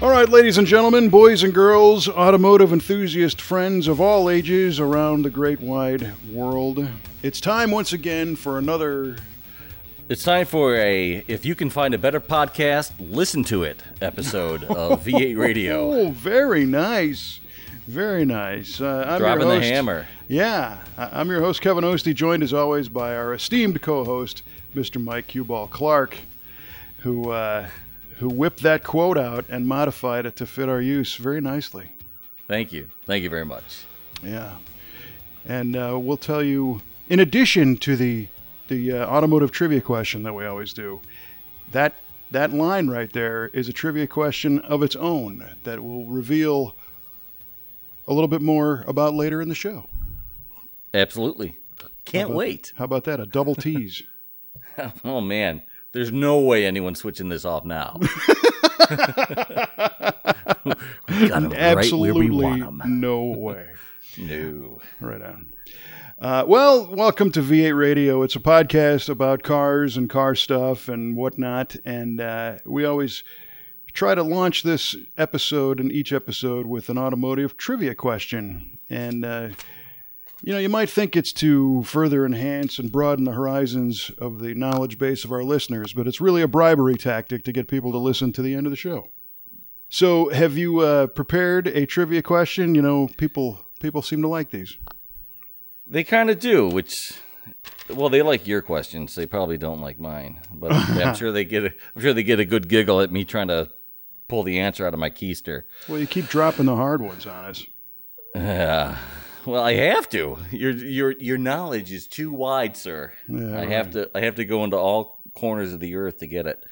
All right, ladies and gentlemen, boys and girls, automotive enthusiast friends of all ages around the great wide world. It's time once again for another It's time for a If You Can Find a Better Podcast, Listen to It episode of V8 Radio. Oh, very nice. Very nice. Uh, I'm Dropping your the host, hammer. Yeah, I'm your host, Kevin Oeste, joined as always by our esteemed co host, Mr. Mike Cuball Clark, who, uh, who whipped that quote out and modified it to fit our use very nicely. Thank you. Thank you very much. Yeah. And uh, we'll tell you, in addition to the the uh, automotive trivia question that we always do, that that line right there is a trivia question of its own that will reveal a little bit more about later in the show. Absolutely. Can't wait. How about that? A double tease. Oh, man. There's no way anyone's switching this off now. we got 'em right where we want Absolutely 'em. no way. No. Right on. Uh, well, welcome to V8 Radio. It's a podcast about cars and car stuff and whatnot. And uh, we always try to launch this episode and each episode with an automotive trivia question. And, uh, you know, you might think it's to further enhance and broaden the horizons of the knowledge base of our listeners, but it's really a bribery tactic to get people to listen to the end of the show. So, have you uh, prepared a trivia question? You know, people people seem to like these. They kind of do, which, well, they like your questions. They probably don't like mine, but I'm sure they get. A, I'm sure they get a good giggle at me trying to pull the answer out of my keister. Well, you keep dropping the hard ones on us. Yeah. Well, I have to. Your your your knowledge is too wide, sir. Yeah, I have to. I have to go into all corners of the earth to get it.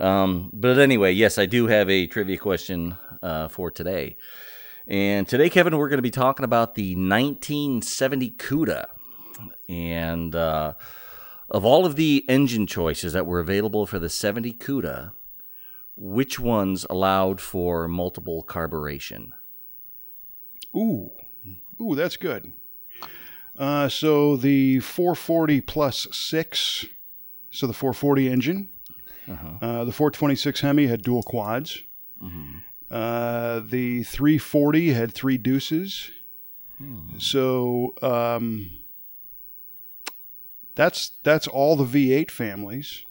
Um, but anyway, yes, I do have a trivia question uh, for today. And today, Kevin, we're going to be talking about the 1970 CUDA. And uh, of all of the engine choices that were available for the 70 CUDA, which ones allowed for multiple carburation? Ooh, ooh, that's good. Uh, so the 440 plus six, so the 440 engine. Uh, the 426 Hemi had dual quads. Uh, the 340 had three deuces. So um, that's that's all the V8 families,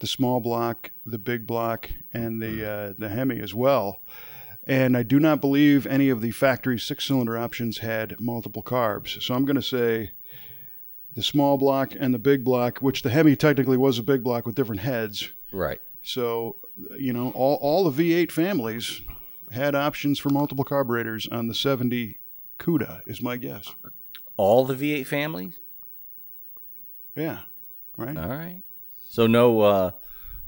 the small block, the big block, and the uh, the Hemi as well. And I do not believe any of the factory six cylinder options had multiple carbs. So I'm going to say the small block and the big block, which the Hemi technically was a big block with different heads. Right. So, you know, all, all the V8 families had options for multiple carburetors on the 70 CUDA, is my guess. All the V8 families? Yeah. Right? All right. So no uh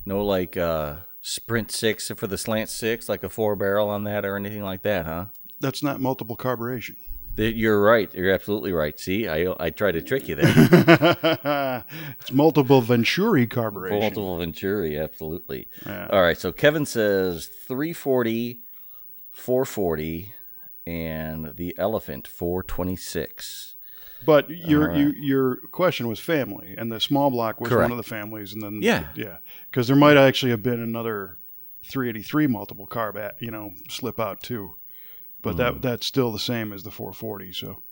no like uh sprint 6 for the slant 6 like a four barrel on that or anything like that, huh? That's not multiple carburation. You're right. You're absolutely right. See, I I tried to trick you there. it's multiple Venturi carburation. Multiple Venturi, absolutely. Yeah. All right. So Kevin says 340, 440, and the Elephant 426. But your you, your question was family, and the small block was Correct. one of the families, and then Yeah. yeah, because there might actually have been another 383 multiple carb, at, you know, slip out too, but Hmm. that that's still the same as the 440. So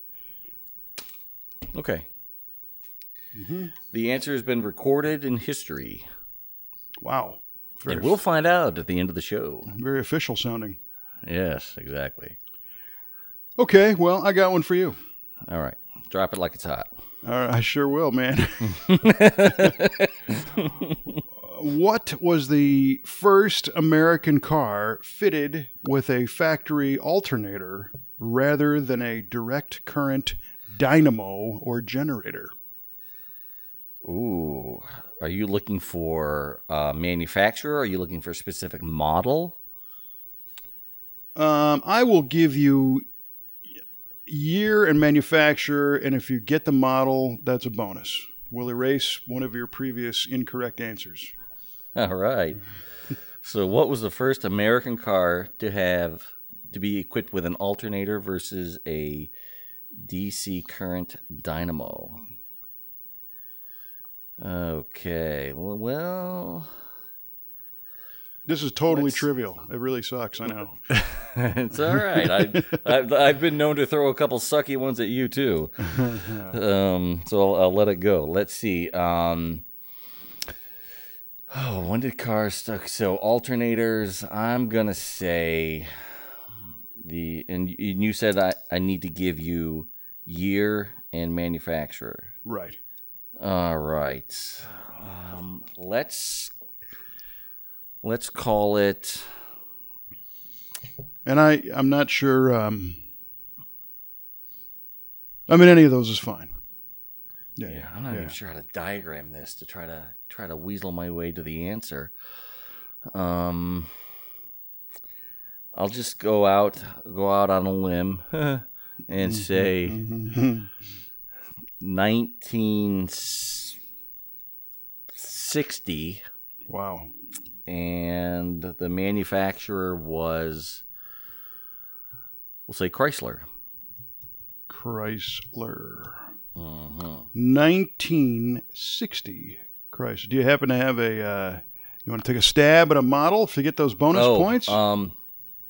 Okay. The answer has been recorded in history, wow, very, and we'll find out at the end of the show. very official sounding. Yes, exactly. Okay, well, I got one for you. All right. Drop it like it's hot. All right, I sure will, man. what was the first American car fitted with a factory alternator rather than a direct current dynamo or generator? Ooh. Are you looking for a manufacturer? Are you looking for a specific model? Um, I will give you year and manufacturer, and if you get the model, that's a bonus. We'll erase one of your previous incorrect answers. All right. so, what was the first American car to have to be equipped with an alternator versus a DC current dynamo? Okay. Well, This is totally Let's- trivial. It really sucks. I know. it's all right. I, I've, I've been known to throw a couple sucky ones at you too. Um, so I'll, I'll let it go. Let's see. Um, oh, when did cars stuck? So alternators. I'm gonna say the and, and you said I, I need to give you year and manufacturer. Right. All right. Um, let's let's call it. And I, I'm not sure. Um, I mean, any of those is fine. Yeah. Yeah, I'm not even sure how to diagram this to try to try to weasel my way to the answer. Um, I'll just go out go out on a limb and say Mhm. 1960, Wow. And the manufacturer was we'll say Chrysler. Chrysler. hmm 1960 Chrysler. Do you happen to have a? Uh, you want to take a stab at a model to get those bonus Oh, points? um,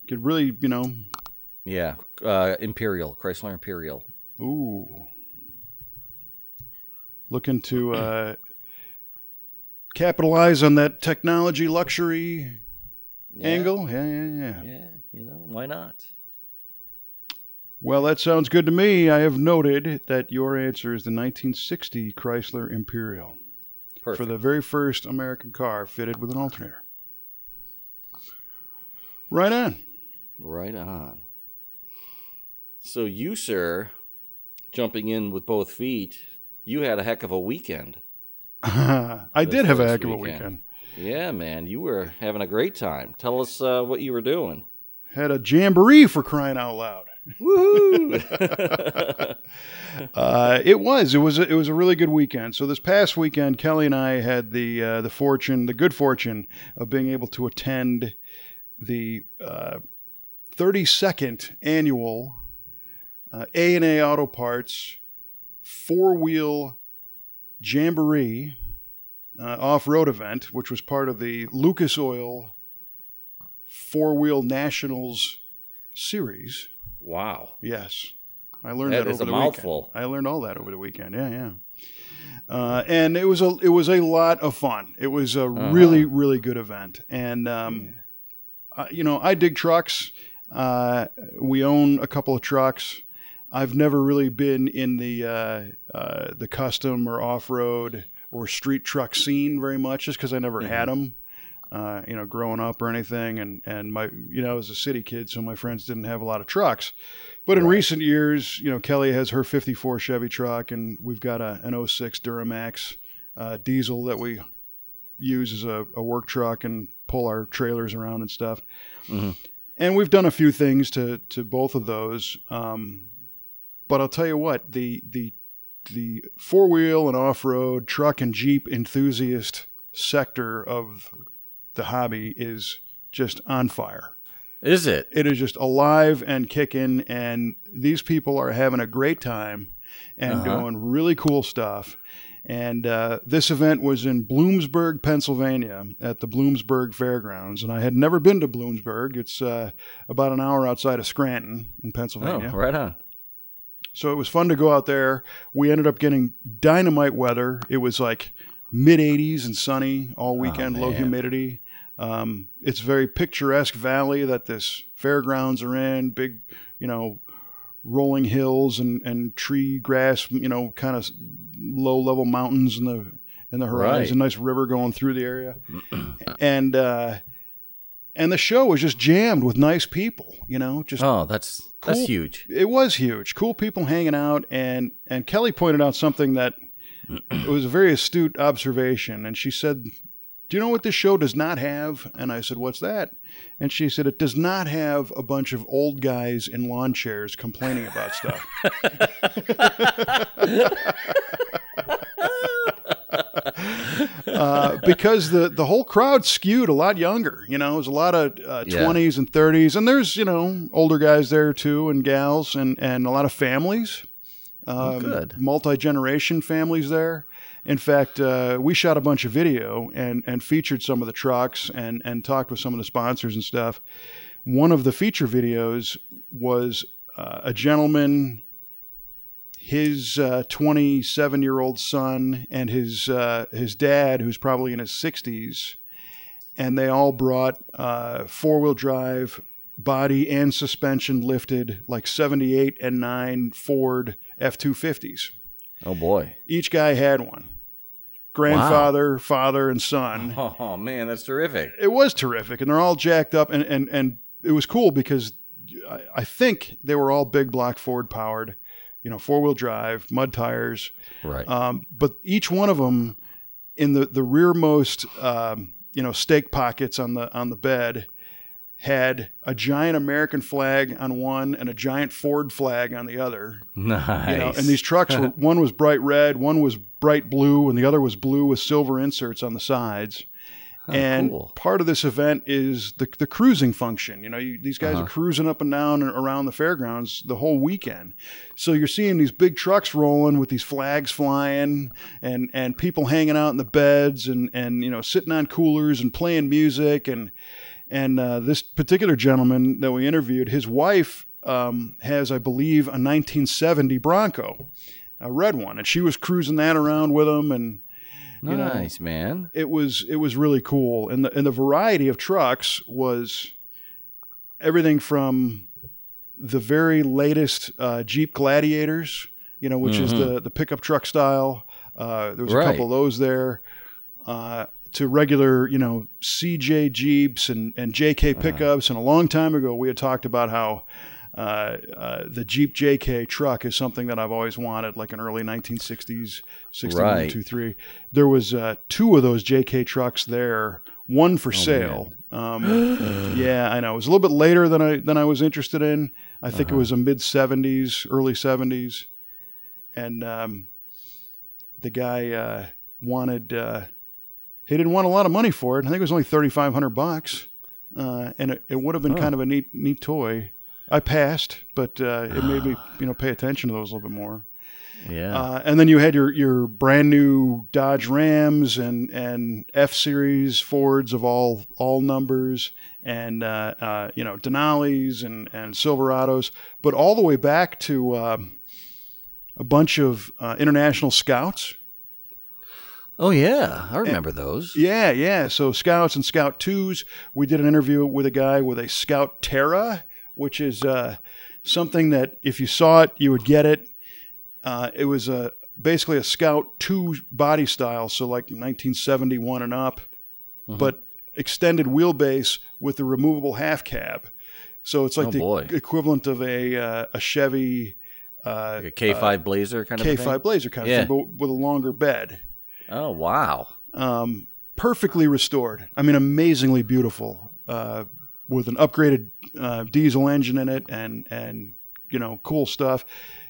Could really, you know. yeah, uh, Imperial Chrysler Imperial. Ooh. Looking to uh, capitalize on that technology luxury Yeah. angle. Yeah, yeah, yeah. Yeah, you know, why not? Well, that sounds good to me. I have noted that your answer is the 1960 Chrysler Imperial Perfect. for the very first American car fitted with an alternator. Right on. right on. So you, sir, jumping in with both feet, you had a heck of a weekend. I did have a heck of a weekend. Yeah, man, you were having a great time. Tell us uh, what you were doing. Had a jamboree for crying out loud. Woohoo! Uh, it was. It was. A, it was a really good weekend. So this past weekend, Kelly and I had the uh, the fortune, the good fortune, of being able to attend the thirty second annual A and A Auto Parts four wheel jamboree uh, off road event, which was part of the Lucas Oil four wheel nationals series. wow. Yes, I learned That that, over the mouthful. weekend. I learned all that over the weekend. Yeah, yeah. Uh, and it was a it was a lot of fun. It was a Uh-huh. really really good event. And um, uh, you know, I dig trucks. Uh, we own a couple of trucks. I've never really been in the uh, uh, the custom or off road or street truck scene very much, just because I never had them. Uh, you know, growing up or anything, and and my you know I was a city kid, so my friends didn't have a lot of trucks. But in recent years, you know, Kelly has her '54 Chevy truck, and we've got a, an 06 Duramax uh, diesel that we use as a, a work truck and pull our trailers around and stuff. Mhm. And we've done a few things to to both of those. Um, but I'll tell you what the the the four wheel and off road truck and jeep enthusiast sector of the hobby is just on fire. Is it? It is just alive and kicking, and these people are having a great time and Uh-huh. doing really cool stuff. And uh, this event was in Bloomsburg, Pennsylvania, at the Bloomsburg Fairgrounds. And I had never been to Bloomsburg. It's uh, about an hour outside of Scranton in Pennsylvania. Oh, Pennsylvania. right on. So it was fun to go out there. We ended up getting dynamite weather. It was like mid 80s and sunny all weekend, low humidity. Um, it's a very picturesque valley that this fairgrounds are in. Big, you know, rolling hills and, and tree grass. You know, kind of low level mountains in the in the horizon. A nice river going through the area, and uh, and the show was just jammed with nice people. You know, just Oh, that's that's huge. it was huge. Cool people hanging out, and and Kelly pointed out something that it was a very astute observation, and she said, "Do you know what this show does not have?" And I said, "What's that?" And she said, "It does not have a bunch of old guys in lawn chairs complaining about stuff." uh, because the the whole crowd skewed a lot younger. You know, it was a lot of uh, Yeah. 20s and 30s, and there's you know older guys there too, and gals, and and a lot of families. Um, good. Multi generation families there. In fact, uh, we shot a bunch of video and, and featured some of the trucks and, and talked with some of the sponsors and stuff. One of the feature videos was uh, a gentleman, his 27 year old son, and his uh, his dad, who's probably in his 60s, and they all brought four wheel drive body and suspension lifted like 78 and 9 Ford F 250s. Oh boy. Each guy had one. Grandfather, father, and son. Oh man, that's terrific. It was terrific, and they're all jacked up, and and and it was cool because I, I think they were all big block Ford powered, you know, four wheel drive, mud tires. Right. Um, but each one of them, in the the rearmost, um, you know, stake pockets on the on the bed, had a giant American flag on one and a giant Ford flag on the other. nice. You know, and these trucks were one was bright red, one was bright blue, and the other was blue with silver inserts on the sides. And cool. part of this event is the the cruising function. You know, you, these guys Uh-huh. are cruising up and down and around the fairgrounds the whole weekend. So you're seeing these big trucks rolling with these flags flying and and people hanging out in the beds and and you know sitting on coolers and playing music and and uh, this particular gentleman that we interviewed, his wife um, has, I believe, a 1970 Bronco, a red one, and she was cruising that around with him and you know, nice man. it was it was really cool and the and the variety of trucks was everything from the very latest uh, Jeep Gladiators, you know, which is the the pickup truck style. Uh, there was a couple of those there. Uh, to regular, you know, CJ Jeeps and, and JK pickups. And a long time ago, we had talked about how uh, uh, the Jeep JK truck is something that I've always wanted, like an early 1960s, 61, Right. 2, 3. There was uh, two of those JK trucks there, one for sale. Um, yeah, I know. It was a little bit later than I than I was interested in. I think it was a mid 70s, early 70s. And um, the guy uh, wanted uh, he didn't want a lot of money for it. I think it was only thirty five hundred bucks, uh, and it, it would have been kind of a neat neat toy. I passed, but uh, it made me you know pay attention to those a little bit more. Yeah. Uh, and then you had your your brand new Dodge Rams and and F Series Fords of all all numbers, and uh, uh, you know Denali's and and Silverados, but all the way back to um, a bunch of uh, international scouts. oh yeah, I remember those. Yeah, yeah. So Scouts and Scout Twos. We did an interview with a guy with a Scout Terra, which is uh, something that if you saw it, you would get it. Uh, it was a basically a Scout Two body style, so like 1971 and up, but extended wheelbase with the removable half cab. So it's like Oh, the boy. equivalent of a uh, a Chevy uh, Like a K5 Blazer kind of K5. Blazer kind of thing, but with a longer bed. Oh wow. um, perfectly restored. I mean, amazingly beautiful, uh, with an upgraded uh, diesel engine in it, and and you know, cool stuff.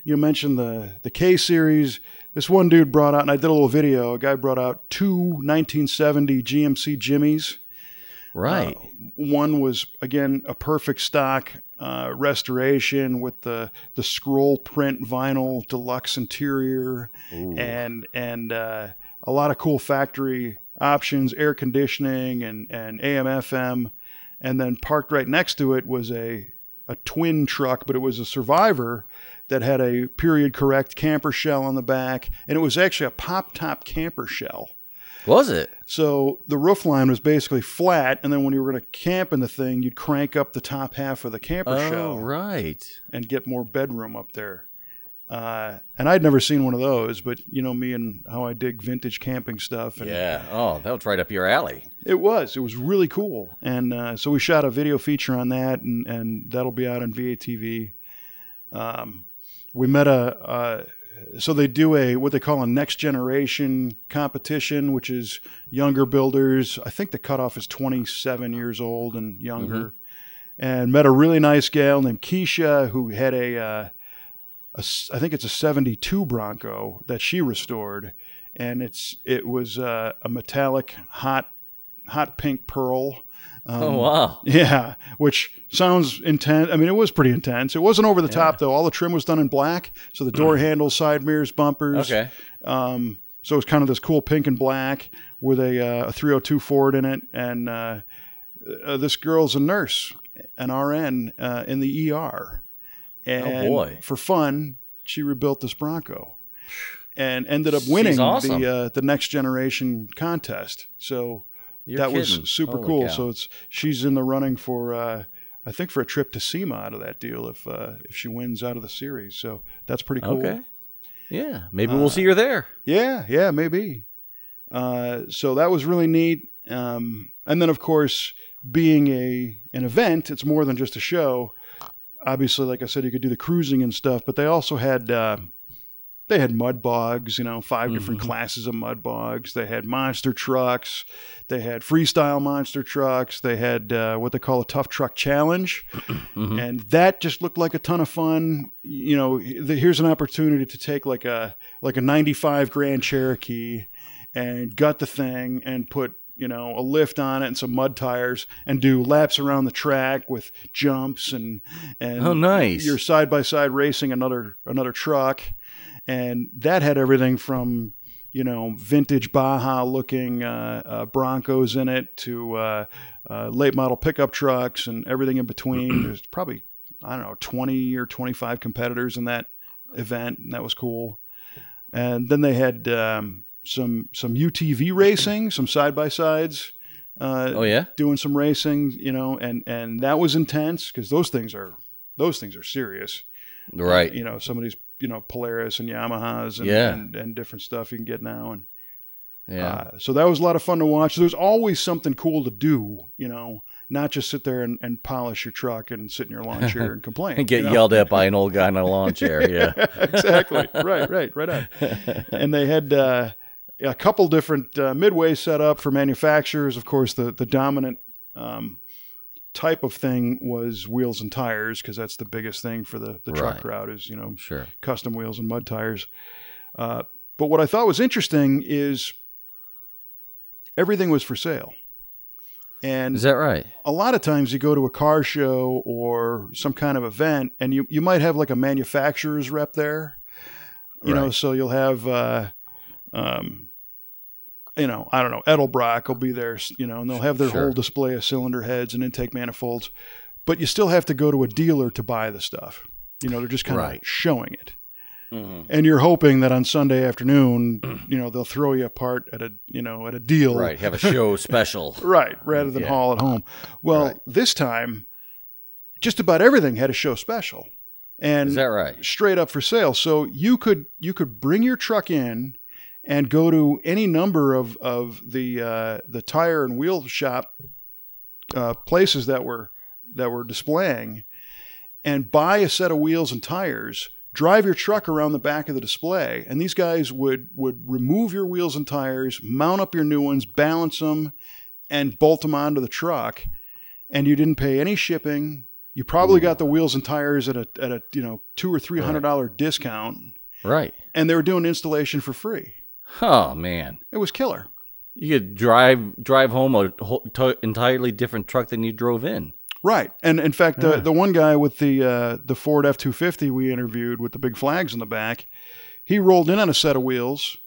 You mentioned the the K series. This one dude brought out, and I did a little video. A guy brought out two 1970 GMC Jimmys. Right. One was again a perfect stock uh, restoration with the the scroll print vinyl deluxe interior and and uh, a lot of cool factory options, air conditioning and and AM FM, and then parked right next to it was a a twin truck, but it was a Survivor that had a period correct camper shell on the back, and it was actually a pop top camper shell. Was it? So the roof line was basically flat, and then when you were going to camp in the thing, you'd crank up the top half of the camper Oh shell right. and get more bedroom up there. Uh, and I'd never seen one of those, but you know me and how I dig vintage camping stuff. And Yeah. Oh, that was right up your alley. it was. It was really cool. And uh, so we shot a video feature on that, and, and that'll be out on V8TV. Um, we met a, uh, so they do a, what they call a next generation competition, which is younger builders. I think the cutoff is 27 years old and younger. And met a really nice gal named Keisha who had a, uh, a I think it's a 72 Bronco that she restored. And it's, it was uh, a metallic hot hot pink pearl oh wow. Yeah, which sounds intense. I mean, it was pretty intense. It wasn't over the top though. All the trim was done in black, so the door handles, side mirrors, bumpers. Okay. Um, so it's kind of this cool pink and black with a, uh, a 302 Ford in it, and uh, uh, this girl's a nurse, an RN uh, in the ER, and boy. for fun, she rebuilt this Bronco, and ended up winning awesome. the uh, the next generation contest. So You're that kidding. was super Holy cool. cow. So it's she's in the running for. Uh, I think for a trip to SEMA out of that deal if uh, if she wins out of the series, so that's pretty cool. Okay. Yeah. Maybe Uh, we'll see her there. Yeah, yeah, maybe. Uh, so that was really neat. Um, and then, of course, being a an event, it's more than just a show. Obviously, like I said, you could do the cruising and stuff, but they also had uh, they had mud bogs. You know, 5 different classes of mud bogs. They had monster trucks. They had freestyle monster trucks. They had uh, what they call a tough truck challenge, and that just looked like a ton of fun. You know, the, here's an opportunity to take like a like a '95 Grand Cherokee and gut the thing and put you know a lift on it and some mud tires and do laps around the track with jumps and and Oh, nice. you're side by side racing another another truck and that had everything from you know vintage Baja looking uh, uh, Broncos in it to uh, uh, late model pickup trucks and everything in between. There's probably I don't know 20 or 25 competitors in that event, and that was cool. And then they had um, some some UTV racing, some side by sides. Uh, Oh yeah. doing some racing, you know, and and that was intense because those things are those things are serious. Right. You know, some of these, you know, Polaris and Yamahas and Yeah. and, and different stuff you can get now, and Yeah. uh, so that was a lot of fun to watch. There's always something cool to do, you know, not just sit there and, and polish your truck and sit in your lawn chair and complain. and get you know? yelled at by an old guy in a lawn chair. Yeah. exactly. Right, right, right on. And they had uh, a couple different uh, midway set up for manufacturers. Of course, the the dominant um, type of thing was wheels and tires because that's the biggest thing for the the truck Right. crowd is you know Sure. custom wheels and mud tires. Uh, but what I thought was interesting is everything was for sale. And Is that right? a lot of times you go to a car show or some kind of event and you, you might have like a manufacturer's rep there you know so you'll have uh, um, you know i don't know edelbrock will be there you know and they'll have their Sure. whole display of cylinder heads and intake manifolds but you still have to go to a dealer to buy the stuff you know they're just kind of Right. showing it Mm-hmm. and you're hoping that on sunday afternoon you know they'll throw you apart at a you know at a deal Right. Have a show special. Right, rather than Yeah. haul at home. Well, Right. this time, just about everything had a show special, and Is that right? straight up for sale. So you could you could bring your truck in and go to any number of of the uh, the tire and wheel shop uh, places that were that were displaying, and buy a set of wheels and tires. Drive your truck around the back of the display, and these guys would would remove your wheels and tires, mount up your new ones, balance them, and bolt them onto the truck. And you didn't pay any shipping. You probably got the wheels and tires at a at a you know two or three hundred dollar discount, Right. and they were doing installation for free. Oh man. It was killer. You could drive drive home a whole, to- entirely different truck than you drove in. Right, and in fact, the the one guy with the uh, the Ford F two fifty we interviewed with the big flags in the back, he rolled in on a set of wheels,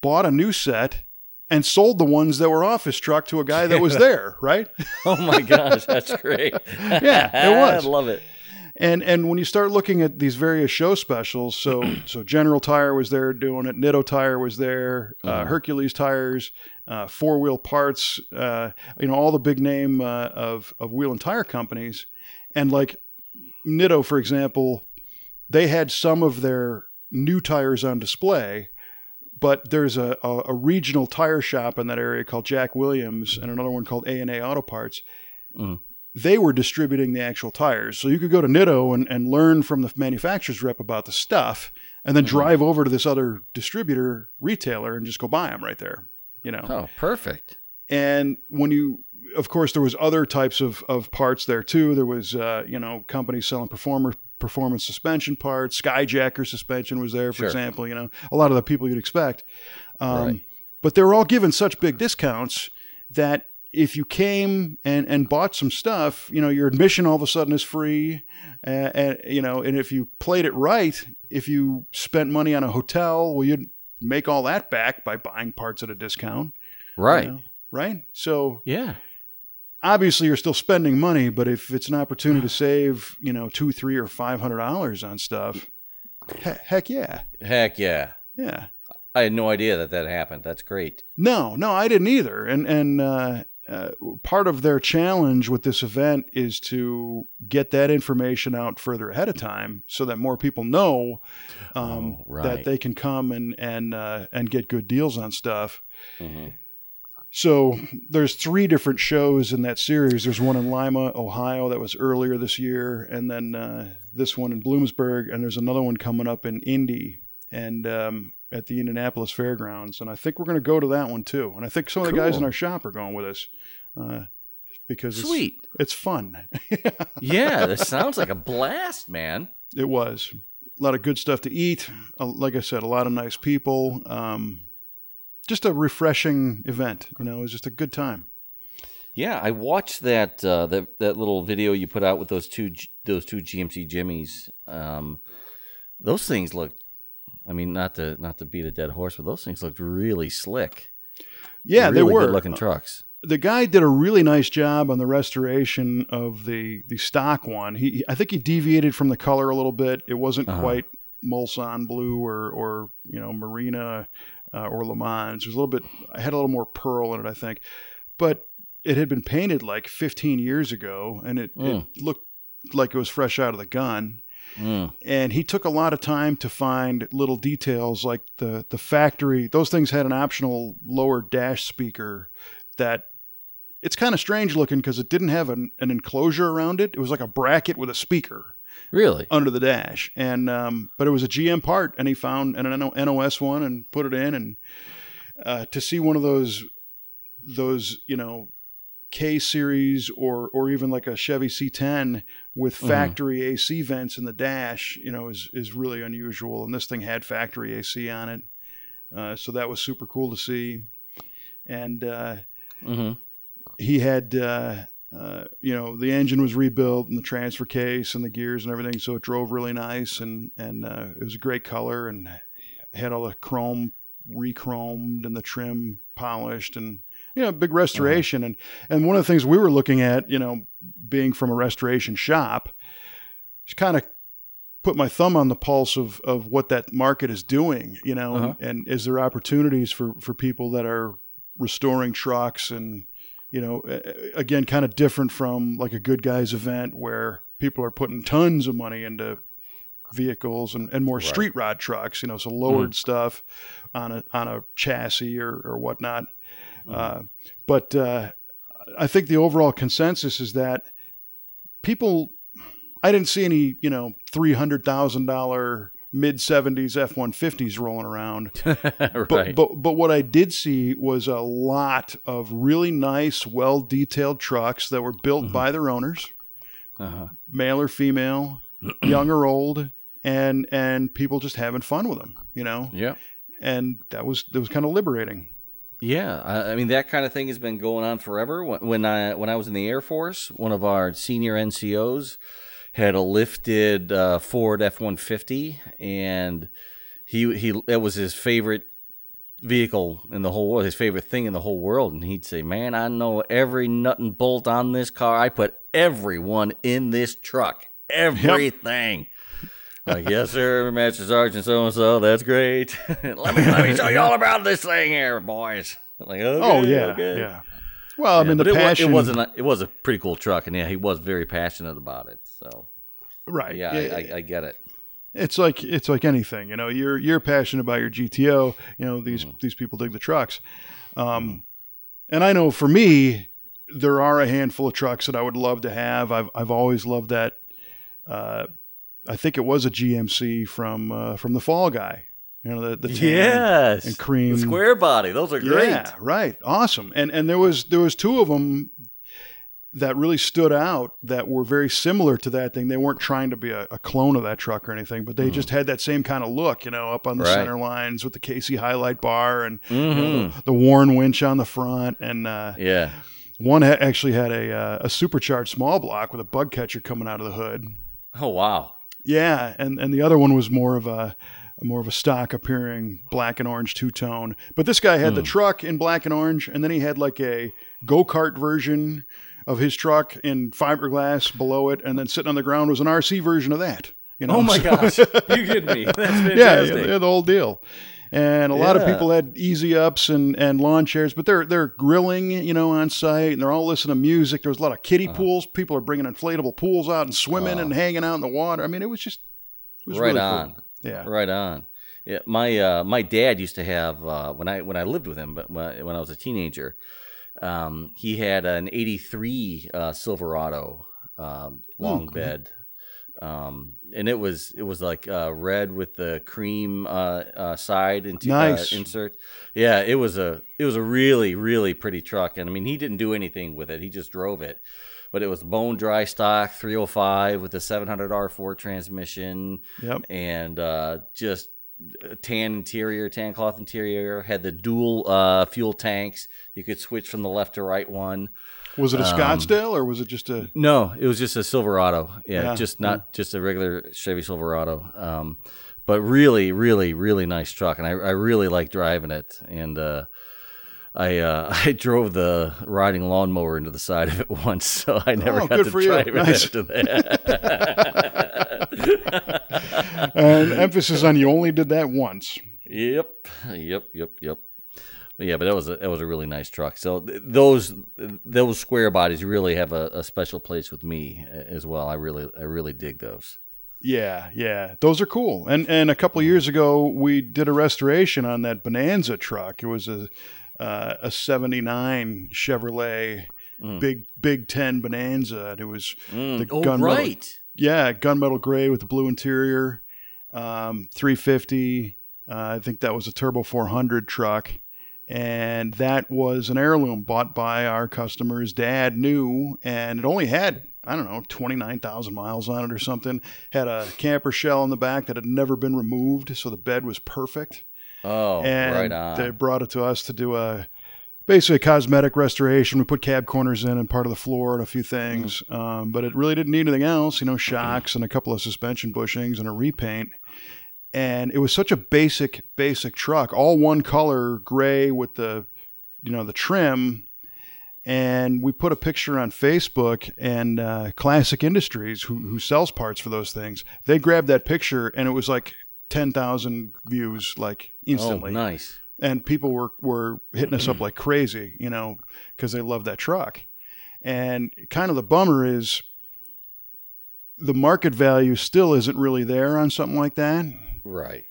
bought a new set, and sold the ones that were off his truck to a guy that was there. Right, Oh my gosh, that's great. Yeah, it was. I love it. And and when you start looking at these various show specials, so so General Tire was there doing it, Nitto Tire was there, uh, Hercules Tires, uh, Four Wheel Parts, uh, you know all the big name uh, of of wheel and tire companies, and like Nitto, for example, they had some of their new tires on display. But there's a, a, a regional tire shop in that area called Jack Williams, and another one called A and A Auto Parts they were distributing the actual tires. So you could go to Nitto and, and learn from the manufacturer's rep about the stuff and then drive over to this other distributor retailer and just go buy them right there, you know. Oh, perfect. And when you, of course, there was other types of, of parts there too. There was, uh, you know, companies selling performer performance suspension parts. Skyjacker suspension was there, for Sure. example. You know, a lot of the people you'd expect. Um, Right. But they were all given such big discounts that if you came and, and bought some stuff, you know, your admission all of a sudden is free. Uh, and, you know, and if you played it right, if you spent money on a hotel, well, you'd make all that back by buying parts at a discount. Right. you know, right. So Yeah. obviously you're still spending money, but if it's an opportunity to save, you know, two, three, or five hundred dollars on stuff, he- heck yeah, Heck yeah. yeah. I had no idea that that happened. That's great. No, no, I didn't either. And and uh, uh, part of their challenge with this event is to get that information out further ahead of time, so that more people know um, Oh, right. that they can come and and uh, and get good deals on stuff. hmm So there's three different shows in that series. There's one in Lima, Ohio, that was earlier this year, and then uh, this one in Bloomsburg, and there's another one coming up in Indy and um, at the Indianapolis Fairgrounds. And I think we're going to go to that one too. And I think some of the guys in our shop are going with us uh, because it's, Sweet. it's fun. Yeah, this sounds like a blast, man. it was a lot of good stuff to eat. Uh, like I said, a lot of nice people. Um, just a refreshing event. You know, it was just a good time. Yeah, I watched that uh, that that little video you put out with those two those two GMC Jimmys. Um, those things look. I mean, not to not to beat a dead horse, but those things looked really slick. Yeah, really they were good looking trucks. the guy did a really nice job on the restoration of the the stock one. He, I think he deviated from the color a little bit. It wasn't Uh-huh. quite Mulsanne blue or or you know Marina uh, or Le Mans. It was a little bit. I had a little more pearl in it, I think, but it had been painted like 15 years ago, and it, Mm. it looked like it was fresh out of the gun Mm. and he took a lot of time to find little details like the the factory those things had an optional lower dash speaker that it's kind of strange looking because it didn't have an, an enclosure around it it was like a bracket with a speaker Really? under the dash and um, but it was a gm part and he found an nos one and put it in and uh, to see one of those those you know K series or or even like a Chevy C10 with Mhm. factory AC vents in the dash, you know, is is really unusual. And this thing had factory AC on it, uh, so that was super cool to see. And uh, hmm he had, uh, uh, you know, the engine was rebuilt and the transfer case and the gears and everything, so it drove really nice and and uh, it was a great color and had all the chrome re-chromed and the trim polished and you know big restoration and and one of the things we were looking at you know being from a restoration shop just kind of put my thumb on the pulse of of what that market is doing you know Uh-huh. and is there opportunities for for people that are restoring trucks and you know again kind of different from like a Goodguys event where people are putting tons of money into vehicles and, and more Right. street rod trucks you know so lowered stuff on a on a chassis or or whatnot uh, but uh, I think the overall consensus is that people, I didn't see any, you know, three hundred thousand dollar mid seventies F one fifties rolling around. right. But but but what I did see was a lot of really nice, well detailed trucks that were built Mhm. by their owners, uh-huh. male or female, young or old, and and people just having fun with them, you know. Yeah. And that was that was kind of liberating. Yeah, I, I mean that kind of thing has been going on forever. When, when I when I was in the Air Force, one of our senior NCOs had a lifted uh, Ford F one fifty, and he he that was his favorite vehicle in the whole world, his favorite thing in the whole world. And he'd say, "Man, I know every nut and bolt on this car. I put everyone in this truck, everything." Like, yes, sir, Master Sergeant so and so. That's great. let me let me show you all about this thing here, boys. Like, okay, oh yeah, okay. yeah. Well, I Yeah, mean, but the it, wa- passion. it wasn't. A, it was a pretty cool truck, and yeah, he was very passionate about it. So right. yeah, I, I, I get it. it's like it's like anything you know you're you're passionate about your gto you know these Mm-hmm. these people dig the trucks um and i know for me there are a handful of trucks that i would love to have i've i've always loved that uh i think it was a gmc from uh from the fall guy you know the the tan Yes, and cream the square body. Those are great. yeah, right. Awesome. And and there was there was two of them that really stood out that were very similar to that thing. They weren't trying to be a, a clone of that truck or anything, but they just had that same kind of look, you know, up on the Right. center lines with the KC HiLiTES bar and you Mhm. know, the, the Warn winch on the front. And uh, Yeah, One ha- actually had a uh, a supercharged small block with a bug catcher coming out of the hood. Oh wow. Yeah, and and the other one was more of a more of a stock appearing black and orange two tone. But this guy had the hmm. truck in black and orange, and then he had like a go kart version of his truck in fiberglass below it, and then sitting on the ground was an RC version of that. You know, Oh my so- gosh. you kidding me? That's fantastic. yeah, yeah, the whole deal. And a lot of people had easy ups and, and lawn chairs, but they're they're grilling, you know, on site, and they're all listening to music. There was a lot of kiddie Uh-huh. pools. People are bringing inflatable pools out and swimming and hanging out in the water. I mean, it was just it was Right really on. cool. Yeah, Right on. Yeah, my uh, my dad used to have uh, when I when I lived with him, but when when I was a teenager, um, he had an '83 uh, Silverado um, long cool. bed, um, and it was it was like uh, red with the cream uh, uh, side into, Nice. uh, insert. Yeah, it was a it was a really really pretty truck, and I mean he didn't do anything with it; he just drove it. But it was bone dry stock 305 with a 700 R4 transmission Yep. and uh, just tan interior, tan cloth interior. Had the dual uh, fuel tanks. You could switch from the left to right one. Was it a Um, Scottsdale or was it just a? No, it was just a Silverado. Yeah, Yeah. just not just a regular Chevy Silverado. Um, but really, really, really nice truck, and I, I really like driving it. And uh, I uh, I drove the riding lawnmower into the side of it once, so I never Oh, got to for you. drive it Nice. after that. And emphasis on you only did that once. Yep, yep, yep, yep. But yeah, but that was a, that was a really nice truck. So th- those those square bodies really have a, a special place with me as well. I really I really dig those. Yeah, yeah, those are cool. And and a couple of years ago, we did a restoration on that Bonanza truck. It was a uh, a '79 Chevrolet big Big Ten Bonanza. And it was the Oh gunmetal, right, yeah, gunmetal gray with the blue interior, um, 350. Uh, I think that was a Turbo 400 truck. And that was an heirloom bought by our customer's dad, new, and it only had, I don't know, 29,000 miles on it or something. Had a camper shell in the back that had never been removed, so the bed was perfect oh and right on. they brought it to us to do a basically a cosmetic restoration. We put cab corners in and part of the floor and a few things, um, but it really didn't need anything else. You know, shocks and a couple of suspension bushings and a repaint. And it was such a basic, basic truck, all one color, gray with the, you know, the trim. And we put a picture on Facebook, and uh, Classic Industries, who, who sells parts for those things, they grabbed that picture, and it was like ten thousand views, like instantly oh nice. and people were were hitting us up like crazy, you know, because they love that truck. And kind of the bummer is the market value still isn't really there on something like that, Right.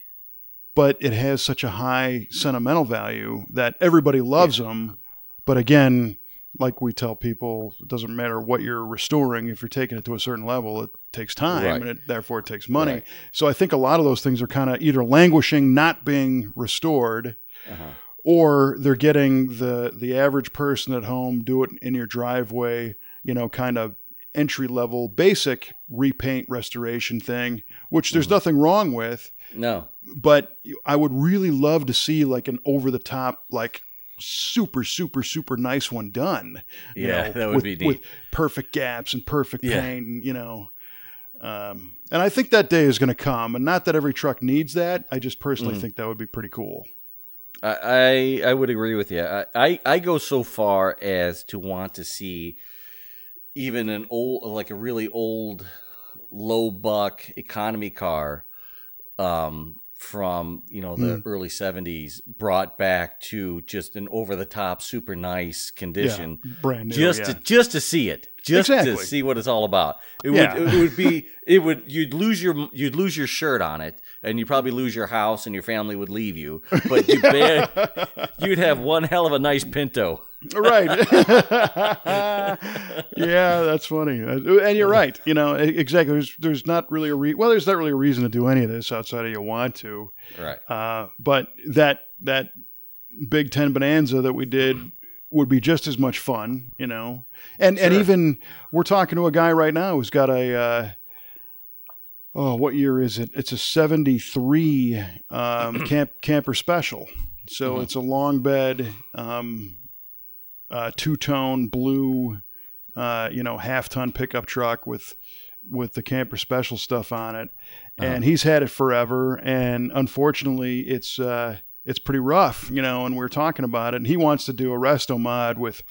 but it has such a high sentimental value that everybody loves them. But again, like we tell people, it doesn't matter what you're restoring. If you're taking it to a certain level, it takes time, Right. and it, therefore it takes money. Right. So I think a lot of those things are kind of either languishing, not being restored, Uh-huh. or they're getting the the average person at home do it in your driveway you know kind of entry level basic repaint restoration thing which there's Mm-hmm. nothing wrong with No. but i would really love to see like an over the top like super super super nice one done you Yeah, know, that would with, be neat. with perfect gaps and perfect Yeah. paint and, you know um, and i think that day is going to come and not that every truck needs that i just personally Mhm. think that would be pretty cool I, I I would agree with you. I, I I go so far as to want to see even an old like a really old low buck economy car um from you know the early 70s brought back to just an over the top super nice condition yeah, brand new just yeah. to just to see it just Exactly. to see what it's all about it Yeah. would it would be it would you'd lose your you'd lose your shirt on it and you'd probably lose your house and your family would leave you but you you'd have one hell of a nice pinto right. yeah, that's funny. Uh, And you're right. You know, exactly. There's, there's not really a re- well, there's not really a reason to do any of this outside of you want to. right Uh, but that that Big Ten Bonanza that we did would be just as much fun. You know, and and even we're talking to a guy right now who's got a. Uh, Oh, what year is it? It's a '73 um, camp camper special. So Mhm. it's a long bed, um, uh, two tone blue, uh, you know, half ton pickup truck with with the camper special stuff on it, and he's had it forever. And unfortunately, it's uh, it's pretty rough, you know. And we are talking about it, and he wants to do a resto mod with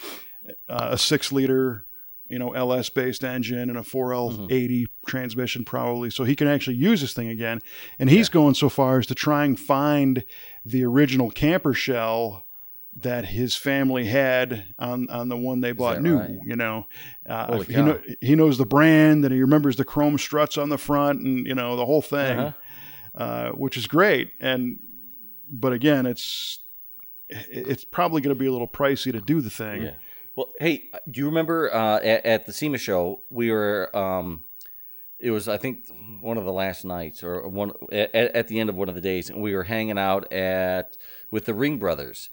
uh, a six liter, you know, LS based engine and a 4L80 transmission probably, so he can actually use this thing again. And he's going so far as to try and find the original camper shell that his family had on, on the one they bought new. right? You know, uh, he, know, he knows the brand and he remembers the chrome struts on the front and you know the whole thing, Uh-huh. uh, which is great. And but again, it's it's probably going to be a little pricey to do the thing. Yeah. Well, hey, do you remember uh, at, at the SEMA show we were? Um, it was I think one of the last nights or one at, at the end of one of the days, and we were hanging out at with the Ring Brothers,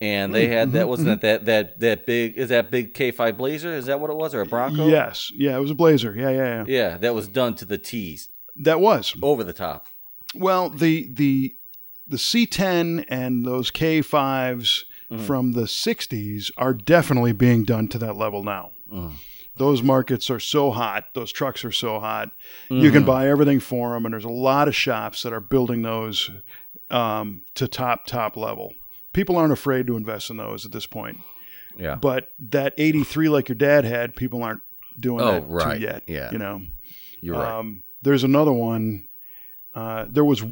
and they had that wasn't it that that that big is that big K five Blazer? Is that what it was or a Bronco? Yes, yeah, it was a Blazer. Yeah, yeah, yeah. Yeah, that was done to the T's, That was over the top. well the the the C10 and those K5s Mm-hmm. from the 60s are definitely being done to that level now. Mm. Those markets are so hot. Those trucks are so hot. You Mm-hmm. can buy everything for them, and there's a lot of shops that are building those um, to top top level. People aren't afraid to invest in those at this point. Yeah. But that 83 like your dad had, people aren't doing Oh, that right. yet. Yeah. You know. You're right. Um, there's another one. Uh, there was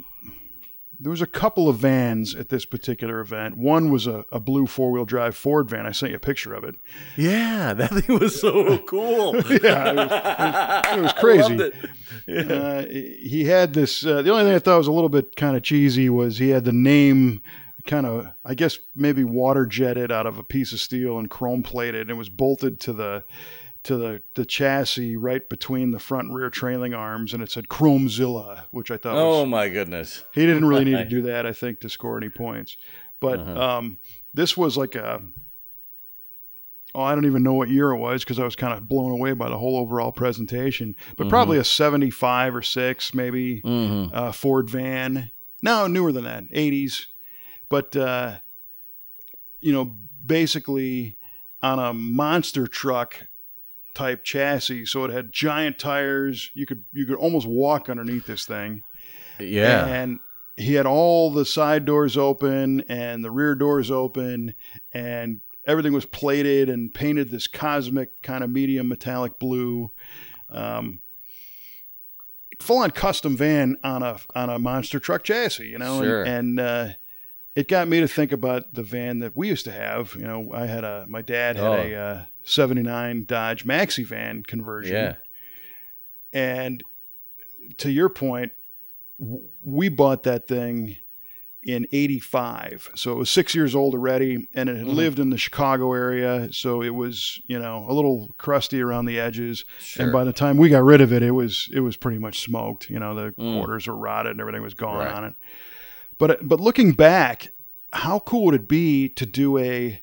there was a couple of vans at this particular event. One was a, a blue four wheel drive Ford van. I sent you a picture of it. yeah, that thing was so cool. Yeah, it was, it was crazy. Uh, he had this. Uh, the only thing I thought was a little bit kind of cheesy was he had the name kind of, I guess, maybe water jetted out of a piece of steel and chrome plated, and it was bolted to the to the, the chassis right between the front and rear trailing arms, and it said Chromezilla, which I thought was Oh my goodness. he didn't really need to do that, I think, to score any points. But um, this was like a. Oh, I don't even know what year it was because I was kind of blown away by the whole overall presentation. But probably a 75 or 6, maybe, Mm-hmm. uh, Ford van. No, newer than that, 80s. But, uh, you know, basically on a monster truck type chassis. So it had giant tires. You could you could almost walk underneath this thing. Yeah. And he had all the side doors open and the rear doors open and everything was plated and painted this cosmic kind of medium metallic blue. Um, full on custom van on a on a monster truck chassis, you know, Sure. and, and uh, it got me to think about the van that we used to have. You know, I had a my dad had Oh. a uh, '79 Dodge Maxi van conversion, yeah. and to your point, w- we bought that thing in 85. So it was six years old already, and it had Mhm. lived in the Chicago area. So it was, you know, a little crusty around the edges. Sure. And by the time we got rid of it, it was it was pretty much smoked. You know, the Mm. quarters were rotted and everything was gone Right. on it. But but looking back, how cool would it be to do a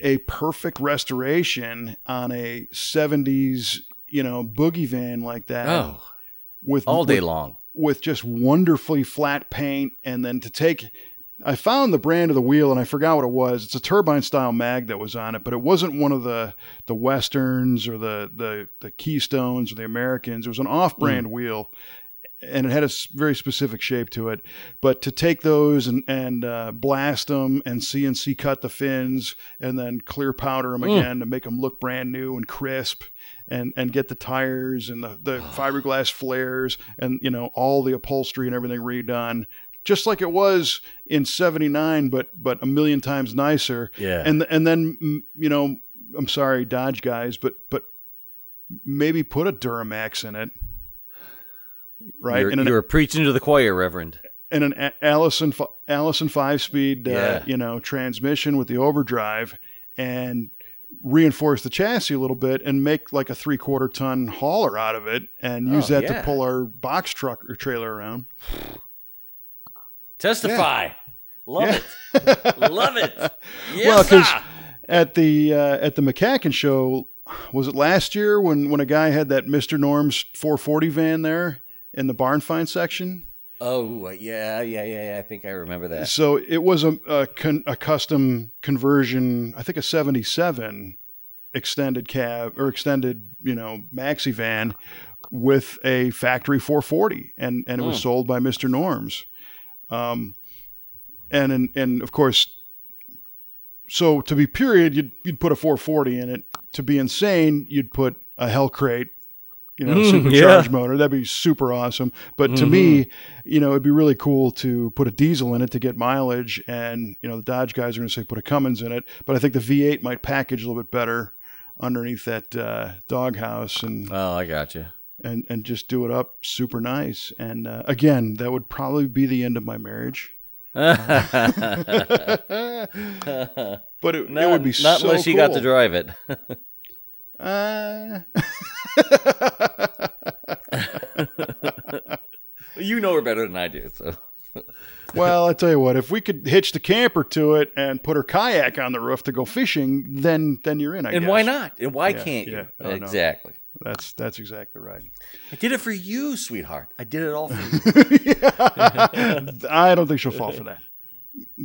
a perfect restoration on a 70s, you know, boogie van like that oh, with all day with, long. with just wonderfully flat paint and then to take I found the brand of the wheel and I forgot what it was. It's a turbine style mag that was on it, but it wasn't one of the the westerns or the the the Keystones or the Americans. It was an off-brand mm. wheel and it had a very specific shape to it. But to take those and and uh, blast them and CNC cut the fins and then clear powder them Mm. again to make them look brand new and crisp, and and get the tires and the the fiberglass flares and you know all the upholstery and everything redone. Just like it was in '79, but but a million times nicer. Yeah. And and then you know, I'm sorry, Dodge guys, but but maybe put a Duramax in it, right? You're, an you're preaching to the choir, Reverend. and an Allison Allison five speed, uh, Yeah. you know, transmission with the overdrive, and reinforce the chassis a little bit and make like a three quarter ton hauler out of it, and use Oh, that yeah. to pull our box truck or trailer around. Testify. Love Yeah. it. Love it. Well, because. At the uh, at the MCACN show, was it last year when when a guy had that Mister Norm's 440 van there in the barn find section? Oh yeah, yeah, yeah, yeah. I think I remember that. So it was a a, con, a custom conversion. I think a '77 extended cab or extended, you know, maxi van with a factory 440, and and it was Hmm. sold by Mister Norms. Um, and and and of course, so to be period, you'd you'd put a 440 in it. To be insane, you'd put a Hellcrate. You know, Mm, supercharged yeah. motor. That'd be super awesome. But to me, you know, it'd be really cool to put a diesel in it to get mileage. And, you know, the Dodge guys are going to say put a Cummins in it. But I think the V8 might package a little bit better underneath that uh, doghouse and, Oh, I got you. and, and just do it up super nice. And uh, again, that would probably be the end of my marriage. but it, not, it would be not so unless you got to drive it. Uh, you know her better than I do. So well, I tell you what, if we could hitch the camper to it and put her kayak on the roof to go fishing, then then you're in. I and guess. why not? And why Yeah, can't yeah. you? Oh, no. exactly. That's that's exactly right. I did it for you, sweetheart. I did it all for you. I don't think she'll fall for that.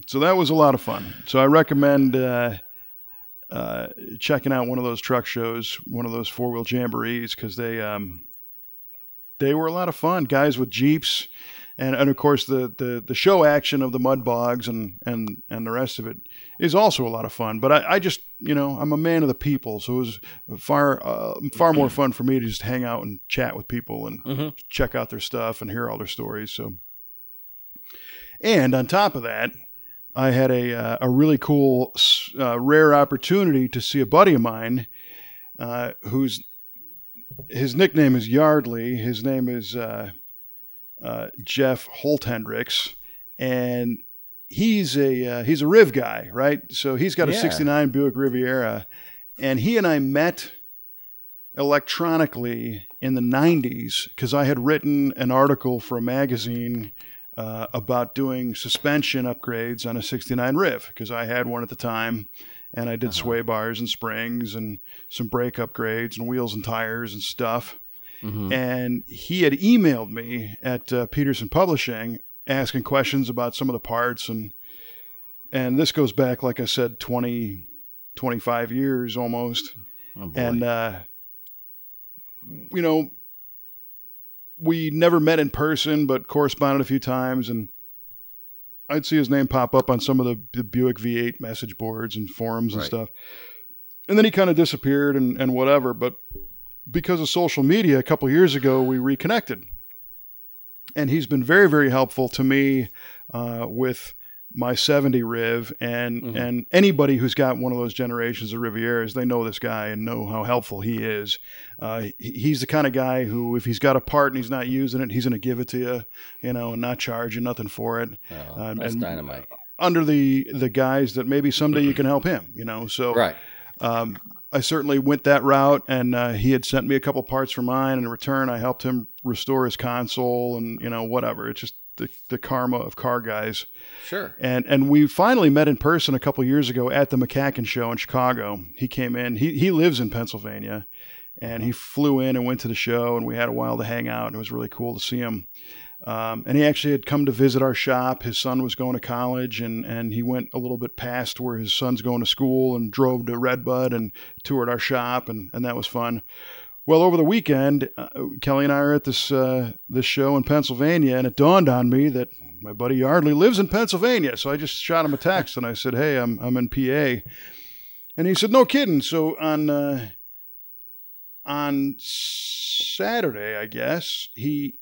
So that was a lot of fun. So I recommend uh, uh, checking out one of those truck shows, one of those four wheel jamborees, because they um, they were a lot of fun. Guys with jeeps, and, and of course the, the the show action of the mud bogs and and and the rest of it is also a lot of fun. But I, I just you know I'm a man of the people, so it was far uh, far more fun for me to just hang out and chat with people and Mhm. check out their stuff and hear all their stories. So. And on top of that, I had a uh, a really cool, uh, rare opportunity to see a buddy of mine, uh, whose his nickname is Yardley. His name is uh, uh, Jeff Holthendricks, and he's a uh, he's a Riv guy, right? So he's got a Yeah. '69 Buick Riviera, and he and I met electronically in the 90s because I had written an article for a magazine uh, about doing suspension upgrades on a 69 Riv because I had one at the time and I did sway bars and springs and some brake upgrades and wheels and tires and stuff. Mhm. And he had emailed me at uh, Petersen Publishing asking questions about some of the parts and and this goes back like I said 20 25 years almost Oh, and uh, you know we never met in person but corresponded a few times and i'd see his name pop up on some of the, the buick v8 message boards and forums and Right. stuff and then he kind of disappeared and, and whatever but because of social media a couple years ago we reconnected and he's been very very helpful to me uh, with my 70 Riv and Mhm. and anybody who's got one of those generations of Rivieras, they know this guy and know how helpful he is. Uh, he's the kind of guy who, if he's got a part and he's not using it, he's going to give it to you, you know, and not charge you nothing for it. Oh, um, that's dynamite. Under the the guise that maybe someday you can help him, you know. So Right. um, I certainly went that route, and uh, he had sent me a couple parts for mine. And in return, I helped him restore his console, and you know, whatever. It's just the the karma of car guys. Sure. And and we finally met in person a couple years ago at the MCACN show in Chicago. He came in. He he lives in Pennsylvania, and he flew in and went to the show, and we had a while to hang out. And it was really cool to see him. Um, and he actually had come to visit our shop. His son was going to college, and and he went a little bit past where his son's going to school, and drove to Redbud and toured our shop, and and that was fun. Well, over the weekend, uh, Kelly and I are at this uh, this show in Pennsylvania, and it dawned on me that my buddy Yardley lives in Pennsylvania. So I just shot him a text and I said, "Hey, I'm I'm in PA," and he said, "No kidding." So on uh, on Saturday, I guess he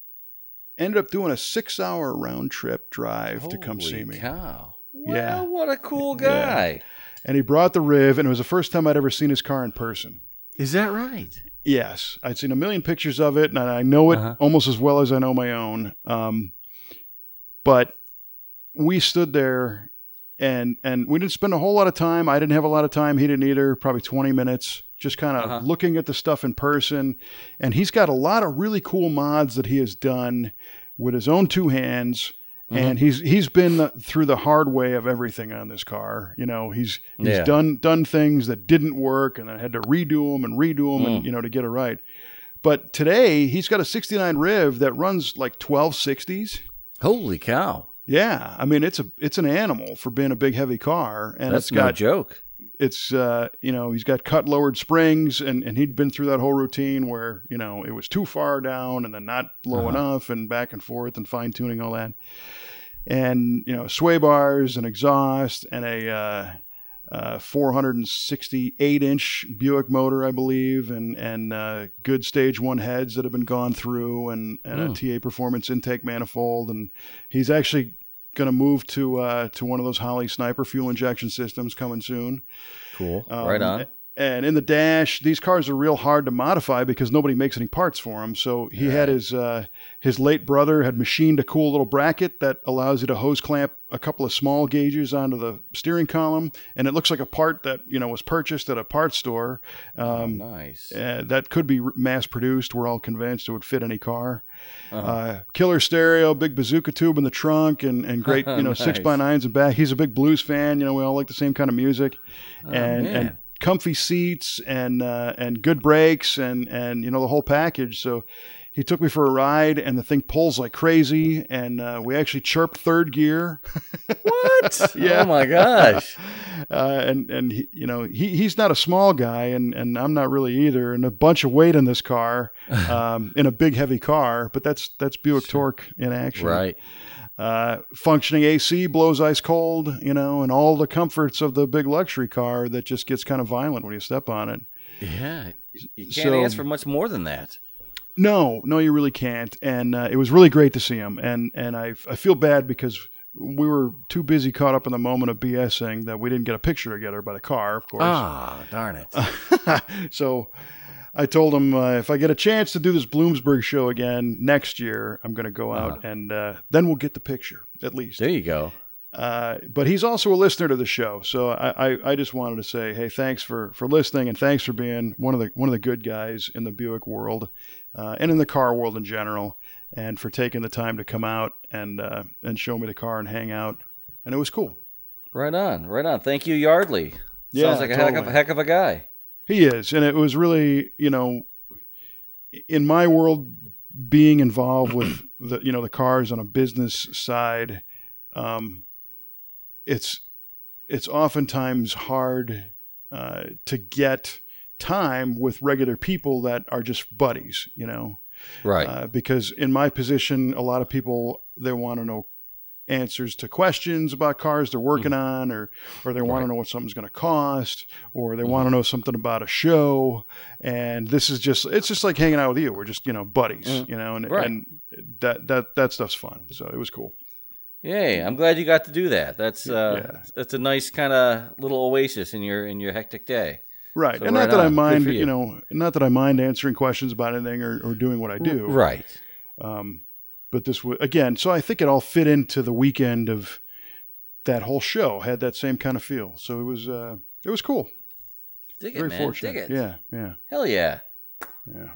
ended up doing a six hour round trip drive to come see Holy me, Cow. Yeah. What a cool Yeah. guy. and he brought the Riv, and it was the first time I'd ever seen his car in person. Is that right? Yes, I'd seen a million pictures of it, and I know it Uh-huh. almost as well as I know my own. Um, but we stood there, and and we didn't spend a whole lot of time. I didn't have a lot of time. He didn't either. Probably twenty minutes, just kind of Uh-huh. looking at the stuff in person. And he's got a lot of really cool mods that he has done with his own two hands. Mm-hmm. And he's he's been the, through the hard way of everything on this car. You know, he's he's Yeah. done done things that didn't work, and I had to redo them and redo them, Mm. and you know, to get it right. But today he's got a 69 Riv that runs like 1260s, Holy cow! Yeah, I mean it's a it's an animal for being a big heavy car, and That's it's no got joke. It's uh you know he's got cut lowered springs, and and he'd been through that whole routine where you know it was too far down and then not low Uh-huh. enough, and back and forth and fine tuning all that, and you know sway bars and exhaust and a. Uh, uh, 468 inch Buick motor, I believe, and and uh, good stage one heads that have been gone through, and, and Hmm. a TA performance intake manifold, and he's actually going to move to uh, to one of those Holley Sniper fuel injection systems coming soon. Cool. Um, right on. And in the dash, these cars are real hard to modify because nobody makes any parts for them. So he had his uh, his late brother had machined a cool little bracket that allows you to hose clamp a couple of small gauges onto the steering column, and it looks like a part that you know was purchased at a parts store. Um, nice. uh, that could be mass produced. We're all convinced it would fit any car. Uh-huh. Uh, killer stereo, big bazooka tube in the trunk, and, and great, you know, six by nines in back. He's a big blues fan. You know, we all like the same kind of music, Oh, and man. and comfy seats and uh, and good brakes and and you know the whole package. So. He took me for a ride, and the thing pulls like crazy. And uh, we actually chirped third gear. what? Yeah. Oh my gosh. uh, and and he, you know he he's not a small guy, and and I'm not really either. And a bunch of weight in this car, um, in a big heavy car, but that's that's Buick torque in action. Right. Uh, functioning AC blows ice cold, you know, and all the comforts of the big luxury car that just gets kind of violent when you step on it. Yeah. You can't So- ask for much more than that. No, no, you really can't. And uh, it was really great to see him. And and I I feel bad because we were too busy caught up in the moment of BSing that we didn't get a picture together by the car, of course. Ah, darn it. so I told him uh, if I get a chance to do this Bloomsburg show again next year, I'm going to go out and uh, then we'll get the picture at least. There you go. Uh, but he's also a listener to the show, so I, I, I just wanted to say, hey, thanks for, for listening and thanks for being one of the one of the good guys in the Buick world uh, and in the car world in general, and for taking the time to come out and uh, and show me the car and hang out, and it was cool. Right on. Right on. Thank you, Yardley. Yeah, Sounds like a heck of, heck of a guy. He is, and it was really, you know, in my world, being involved with the, you know, the cars on a business side, um, it's it's oftentimes hard uh, to get time with regular people that are just buddies, you know, Right. uh, because in my position, a lot of people they want to know answers to questions about cars they're working on, or or they want Right. to know what something's going to cost, or they want to know something about a show. And this is just it's just like hanging out with you. We're just you know buddies, Mhm. you know, and Right. and that that that stuff's fun. So it was cool. Yay! I'm glad you got to do that. That's uh, Yeah. that's a nice kind of little oasis in your in your hectic day. Right, So and right not that I on. Good mind, you. you. know, not that I mind answering questions about anything or, or doing what I do. Right. Um, but this was again, so I think it all fit into the weekend of that whole show. Had that same kind of feel, so it was uh, it was cool. Dig it, Very man. fortunate. Dig it. Yeah, yeah, Hell yeah. yeah.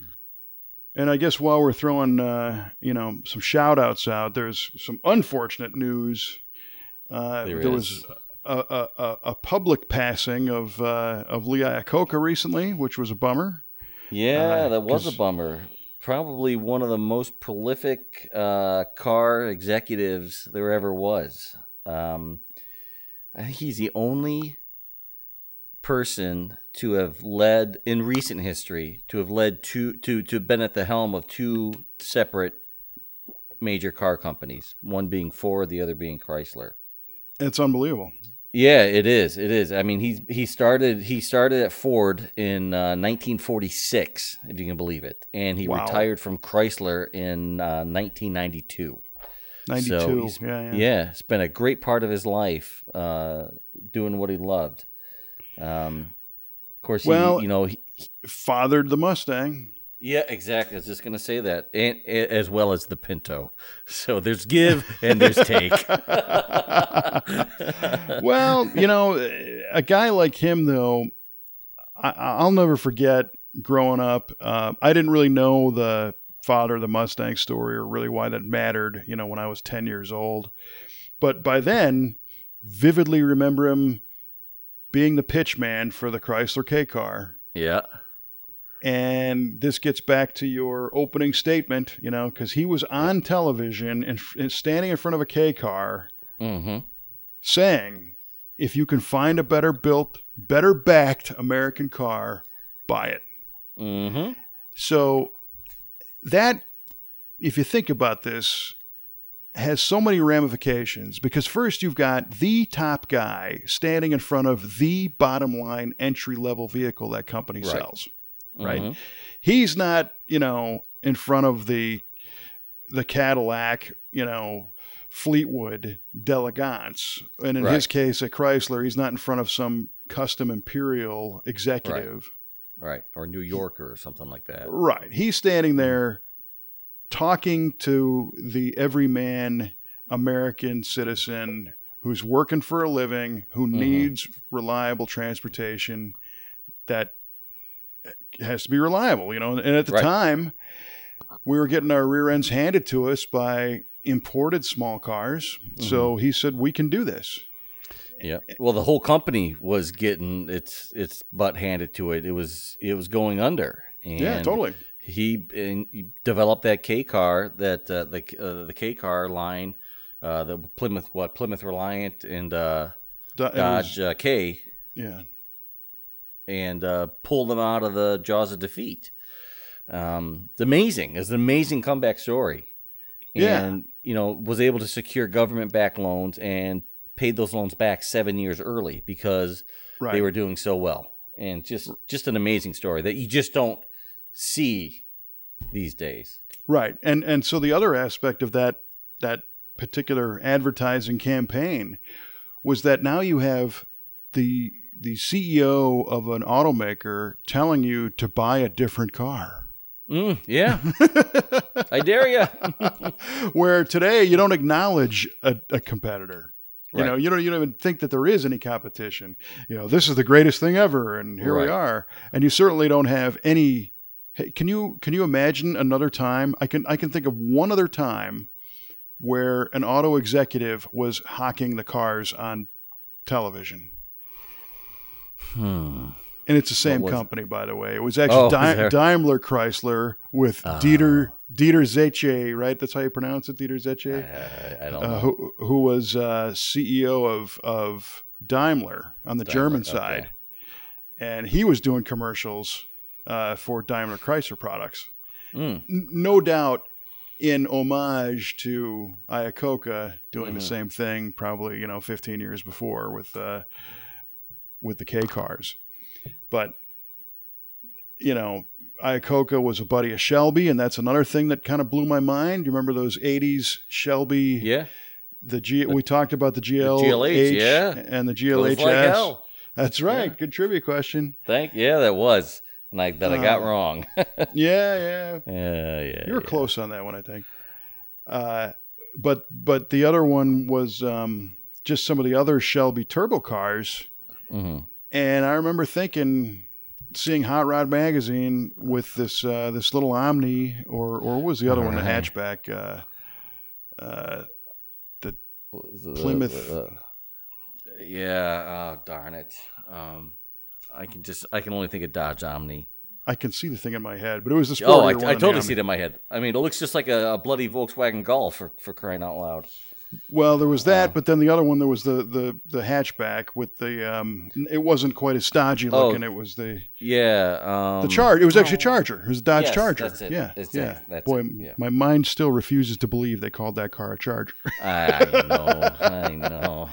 And I guess while we're throwing uh, you know some shout outs out, there's some unfortunate news. Uh, There was a, a, a, a public passing of uh, of Lee Iacocca recently, which was a bummer. Yeah, Uh, that was a bummer. Probably one of the most prolific uh, car executives there ever was. Um, I think he's the only person to have led in recent history to have led to to have been at the helm of two separate major car companies. One being Ford, the other being Chrysler. It's unbelievable. Yeah, it is. It is. I mean, he he started he started at Ford in uh, 1946, if you can believe it, and he Wow. retired from Chrysler in uh, 1992. Ninety So yeah, yeah. Yeah, spent a great part of his life uh, doing what he loved. Um, of course, Well- he, you know, he, Fathered the Mustang. Yeah, exactly. I was just gonna say that, and, and as well as the Pinto. So there's give and there's take. well, you know, a guy like him, though, I, I'll never forget growing up. Uh, I didn't really know the father of the Mustang story or really why that mattered, you know, when I was 10 years old. But by then, vividly remember him being the pitch man for the Chrysler K car. yeah, And this gets back to your opening statement, you know, because he was on television and, and standing in front of a K car Mm-hmm. saying, if you can find a better built, better backed American car, buy it. Mm-hmm. So that, if you think about this, has so many ramifications because first you've got the top guy standing in front of the bottom line entry level vehicle that company Right. sells. Right. Mhm. He's not, you know, in front of the the Cadillac, you know, Fleetwood d'Elegance. And in Right. his case at Chrysler, he's not in front of some custom imperial executive. Right. Or New Yorker or something like that. Right. He's standing there talking to the everyman American citizen who's working for a living, who needs reliable transportation that has to be reliable, you know. And at the Right. time, we were getting our rear ends handed to us by imported small cars. So he said, We can do this. Yeah. Well, the whole company was getting its its butt handed to it. It was it was going under. And yeah, totally. He, he developed that K car, that uh, the uh, the K car line, uh, the Plymouth what Plymouth Reliant and uh, was- Dodge uh, K, yeah. And uh, pulled them out of the jaws of defeat. Um, it's amazing. It's an amazing comeback story. Yeah. And, you know, was able to secure government backed loans and paid those loans back seven years early because Right. they were doing so well. And just just an amazing story that you just don't see these days. Right. And and so the other aspect of that that particular advertising campaign was that now you have the the CEO of an automaker telling you to buy a different car. Mm, yeah. I dare you. Where today you don't acknowledge a, a competitor. You Right. know, you don't you don't even think that there is any competition. You know, this is the greatest thing ever, and here we are. And you certainly don't have any. Hey, can you can you imagine another time? I can I can think of one other time where an auto executive was hawking the cars on television, hmm. and it's the same was- company, by the way. It was actually Oh, Di- Daimler Chrysler with Ah. Dieter Dieter Zetsche, right? That's how you pronounce it, Dieter Zetsche. I, I don't uh, know. who who was uh, CEO of of Daimler on the German Daimler, okay. side, and he was doing commercials uh, for Daimler Chrysler products. Mm, N- no doubt, in homage to Iacocca doing the Mhm. same thing, probably you know 15 years before with uh, with the K cars, but you know. Iacocca was a buddy of Shelby, and that's another thing that kind of blew my mind. You remember those '80s Shelby yeah. the G we talked about the GLH, GLH, yeah. and the GLHS. like hell. That's right. Yeah. Good trivia question. Thank yeah, that was. And I that I got Uh, wrong. Yeah, yeah. yeah, yeah. You were yeah. close on that one, I think. Uh, but but the other one was um, just some of the other Shelby turbo cars, Mhm. and I remember thinking, seeing Hot Rod magazine with this uh, this little Omni, or or what was the other one, the hatchback. Uh, uh, it, Plymouth. yeah. Oh darn it. Um, I can just I can only think of Dodge Omni. I can see the thing in my head, but it was the Oh, I, I totally see it in my head. I mean, it looks just like a, a bloody Volkswagen Golf for, for crying out loud. Well, there was that, Uh, but then the other one there was the the the hatchback with the um. It wasn't quite as stodgy Oh. looking. It was the Yeah. Um, the Charge. It was actually a Charger. It was a Dodge Yes, Charger. that's it. Yeah, It's yeah. that- that's Boy, it, yeah. my mind still refuses to believe they called that car a Charger. I know. I know.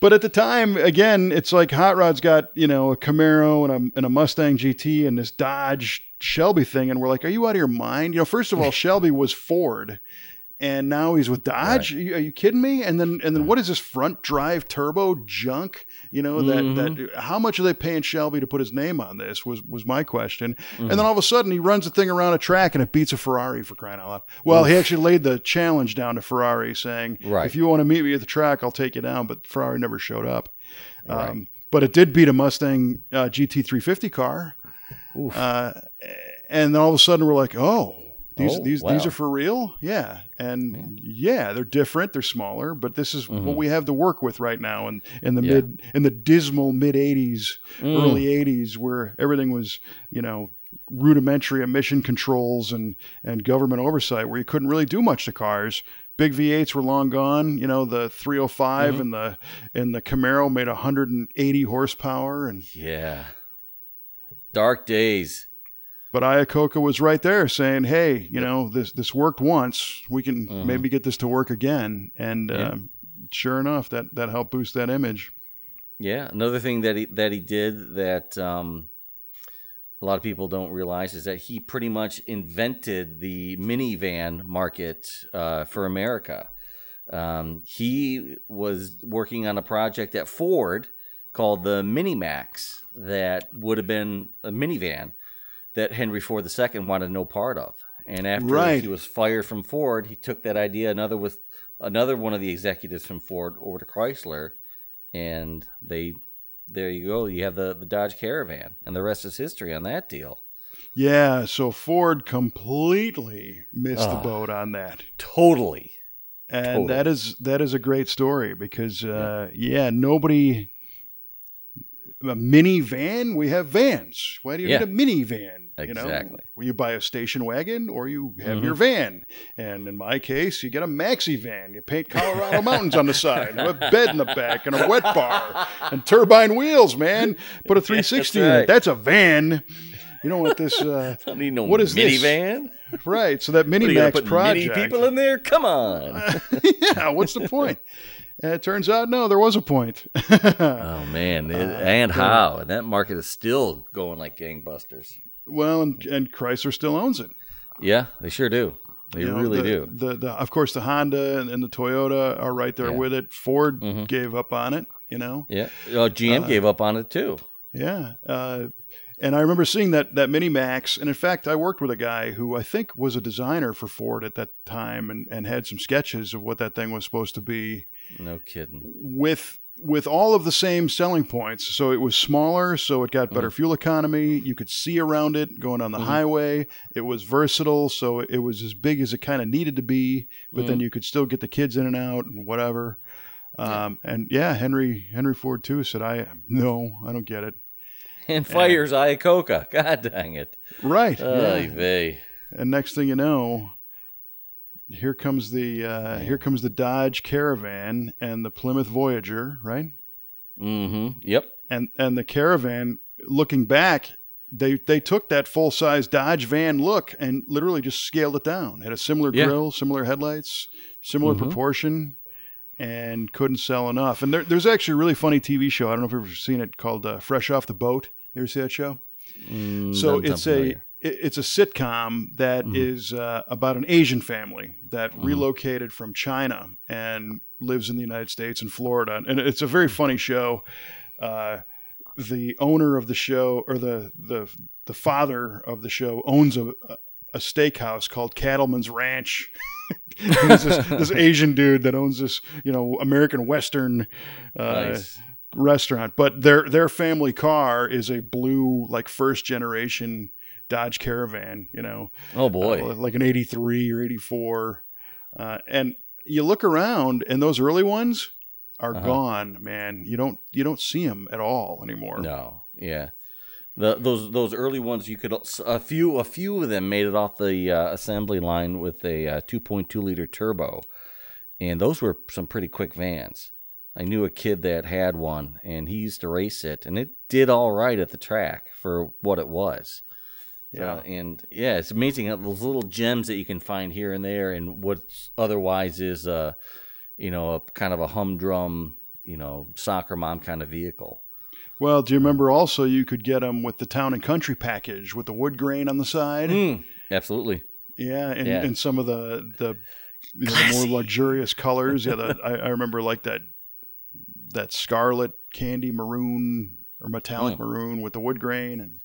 But at the time, again, it's like Hot Rod's got you know a Camaro and a and a Mustang GT and this Dodge Shelby thing, and we're like, are you out of your mind? You know, first of all, Shelby was Ford. And now he's with Dodge. Are, you, are you kidding me? And then, and then, what is this front drive turbo junk? You know that Mhm. that. How much are they paying Shelby to put his name on this? Was was my question. Mhm. And then all of a sudden, he runs the thing around a track and it beats a Ferrari for crying out loud. Well, he actually laid the challenge down to Ferrari, saying, Right. "If you want to meet me at the track, I'll take you down." But Ferrari never showed up. Right. Um, but it did beat a Mustang uh, GT350 car. Uh, and then all of a sudden, we're like, "Oh, These Oh, these wow. these are for real? Yeah. And yeah. they're different, they're smaller, but this is Mhm. what we have to work with right now in, in the Yeah. mid in the dismal mid 80s, Mm. early 80s where everything was, you know, rudimentary emission controls and and government oversight where you couldn't really do much to cars. Big V8s were long gone. You know, the 305 Mhm. and the and the Camaro made 180 horsepower and Yeah. Dark days. But Iacocca was right there saying, "Hey, you know this this worked once. We can Mhm. maybe get this to work again." And Yeah. um, sure enough, that that helped boost that image. Yeah, another thing that he that he did that um, a lot of people don't realize is that he pretty much invented the minivan market uh, for America. Um, he was working on a project at Ford called the Minimax that would have been a minivan that Henry Ford II wanted no part of. And after Right. he was fired from Ford, he took that idea another with another one of the executives from Ford over to Chrysler and they there you go you have the the dodge caravan and the rest is history on that deal Yeah, so Ford completely missed the Ah. boat on that, totally and Totally. that is that is a great story because uh, yeah. nobody a minivan. We have vans. Why do you Yeah. need a minivan? You know, Exactly. Well, you buy a station wagon or you have Mhm. your van. And in my case, you get a maxi van. You paint Colorado mountains on the side, a bed in the back, and a wet bar, and turbine wheels. Man, put a 360 in right. it. That's a van. You don't want this. Uh, don't need no What is this? minivan right. So that What are you gonna put project. mini people in there come on yeah. What's the point? And it turns out, no, there was a point. oh man it- and how and that market is still going like gangbusters well, and, and Chrysler still owns it. yeah they sure do they You know, really the, do The, the of course the Honda and, and the Toyota are right there Yeah. with it. Ford Mhm. gave up on it. You know, yeah oh, gm Uh, gave up on it too yeah. Uh, and I remember seeing that that Mini Max, and in fact, I worked with a guy who I think was a designer for Ford at that time, and, and had some sketches of what that thing was supposed to be no kidding with with all of the same selling points. So it was smaller, so it got better fuel economy. You could see around it going on the Mhm. highway. It was versatile, so it was as big as it kind of needed to be, but then you could still get the kids in and out and whatever. Um, and yeah, Henry Henry Ford II said, "I no, I don't get it." And fires Iacocca. god dang it Right. Oy yeah. And next thing you know, here comes the uh, here comes the Dodge Caravan and the Plymouth Voyager, right? mm-hmm yep and and the caravan looking back they they took that full size dodge van look and literally just scaled it down had a similar Yeah. grill similar headlights similar Mhm. proportion and couldn't sell enough and there, there's actually a really funny tv show i don't know if you've ever seen it called uh, fresh off the boat you ever see that show Mm, so it's a familiar. it's a sitcom that is Mhm. uh, about an Asian family that Mhm. relocated from China and lives in the United States in Florida, and it's a very funny show. Uh, the owner of the show, or the the the father of the show, owns a a steakhouse called Cattleman's Ranch. This, this Asian dude that owns this, you know, American Western uh, nice restaurant, but their their family car is a blue like first generation Dodge Caravan, you know, oh boy uh, like an 83 or 84. Uh, and you look around and those early ones are Uh-huh. gone, man. You don't you don't see them at all anymore. No, yeah. The those those early ones you could a few a few of them made it off the uh, assembly line with a uh, 2.2 liter turbo, and those were some pretty quick vans. I knew a kid that had one, and he used to race it, and it did all right at the track for what it was. Yeah. Uh, and yeah, it's amazing how those little gems that you can find here and there, and what otherwise is a you know, a kind of a humdrum, you know, soccer mom kind of vehicle. Well, do you remember also you could get them with the town and country package with the wood grain on the side? Mm, absolutely. Yeah, and, Yeah. and some of the the, you know, the more luxurious colors. Yeah, the, I, I remember like that that scarlet candy maroon or metallic Mm. maroon with the wood grain and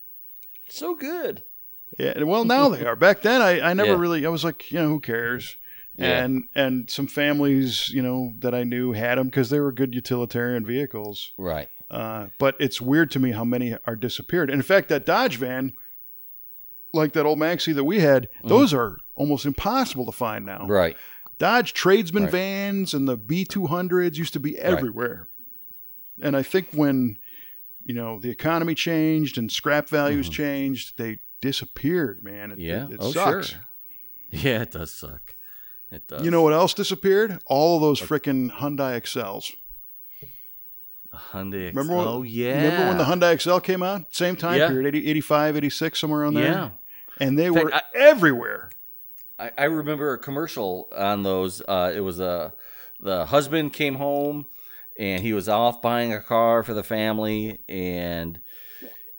So good. yeah. Well, now they are. Back then, I, I never Yeah. really. I was like, you know, who cares? Yeah. And and some families, you know, that I knew had them because they were good utilitarian vehicles. Right. Uh, but it's weird to me how many are disappeared. And in fact, that Dodge van, like that old Maxi that we had, Mm-hmm. those are almost impossible to find now. Right. Dodge tradesman Right. vans and the B200s used to be everywhere. And I think when, you know, the economy changed and scrap values changed, they disappeared, man. It, Mm-hmm. Yeah. it, it oh, sucks. sure. Yeah, it does suck. It does. You know what else disappeared? All of those frickin' Hyundai Excels. Hyundai. X- Remember when, oh yeah. Remember when the Hyundai Excel came out? Same time Yeah. period, 80, 85, 86, somewhere on there. Yeah. And they fact, were I- everywhere. I, I remember a commercial on those. Uh, it was a the husband came home and he was off buying a car for the family, and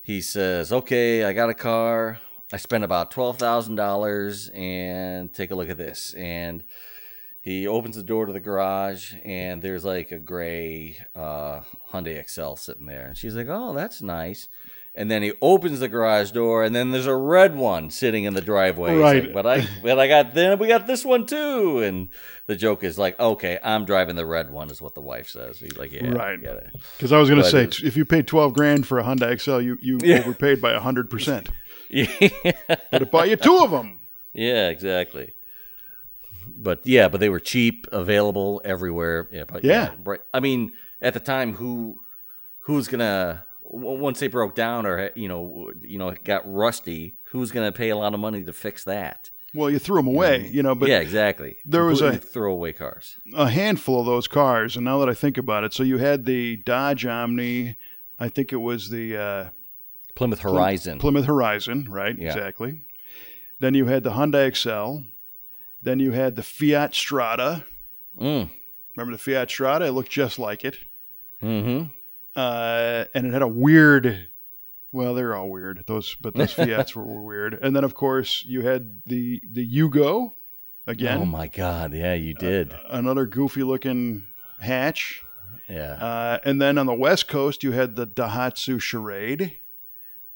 he says, "Okay, I got a car. I spent about twelve thousand dollars, and take a look at this." And he opens the door to the garage, and there's like a gray uh, Hyundai Excel sitting there, and she's like, "Oh, that's nice." And then he opens the garage door, and then there's a red one sitting in the driveway. Right. like, but I, but I got then we got this one too. And the joke is like, okay, I'm driving the red one, is what the wife says. He's like, yeah, Right. I get it. Because I was going to say, if you paid 12 grand for a Hyundai Excel, you, you Yeah. overpaid by 100%. Yeah, But it bought you two of them. yeah, exactly. But yeah, but they were cheap, available everywhere. Yeah, but Yeah. right. I mean, at the time, who who's gonna once they broke down or you know you know got rusty, who's gonna pay a lot of money to fix that? Well, you threw them away, you know, but yeah, exactly. there was a- throwaway cars. a handful of those cars. And now that I think about it, so you had the Dodge Omni, I think it was the uh, Plymouth Horizon. Plymouth Horizon, right? Yeah. Exactly. Then you had the Hyundai Excel. Then you had the Fiat Strada. mm. Remember the Fiat Strada? It looked just like it. Mm-hmm. uh, and it had a weird. Well, they're all weird. Those, but those Fiats were, were weird. And then, of course, you had the the Yugo again, Oh my God! Yeah, you did. another goofy looking hatch. yeah. Uh, and then on the West Coast, you had the Daihatsu Charade,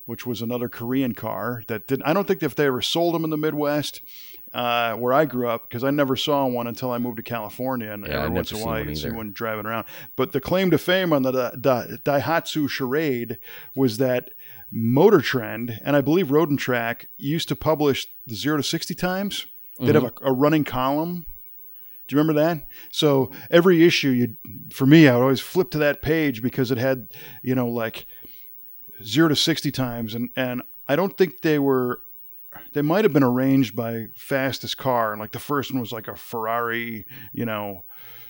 which was another Korean car that didn't. I don't think if they ever sold them in the Midwest, uh, where I grew up, because I never saw one until I moved to California, and Yeah, every once in a while you'd see one driving around. But the claim to fame on the Da- Da- Daihatsu Charade was that Motor Trend and I believe Road and Track used to publish the zero to sixty times. They'd have a, a running column. Do you remember that? So every issue, you for me, I would always flip to that page because it had, you know, like zero to sixty times, and and I don't think they were. They might have been arranged by fastest car, and like the first one was like a Ferrari, you know,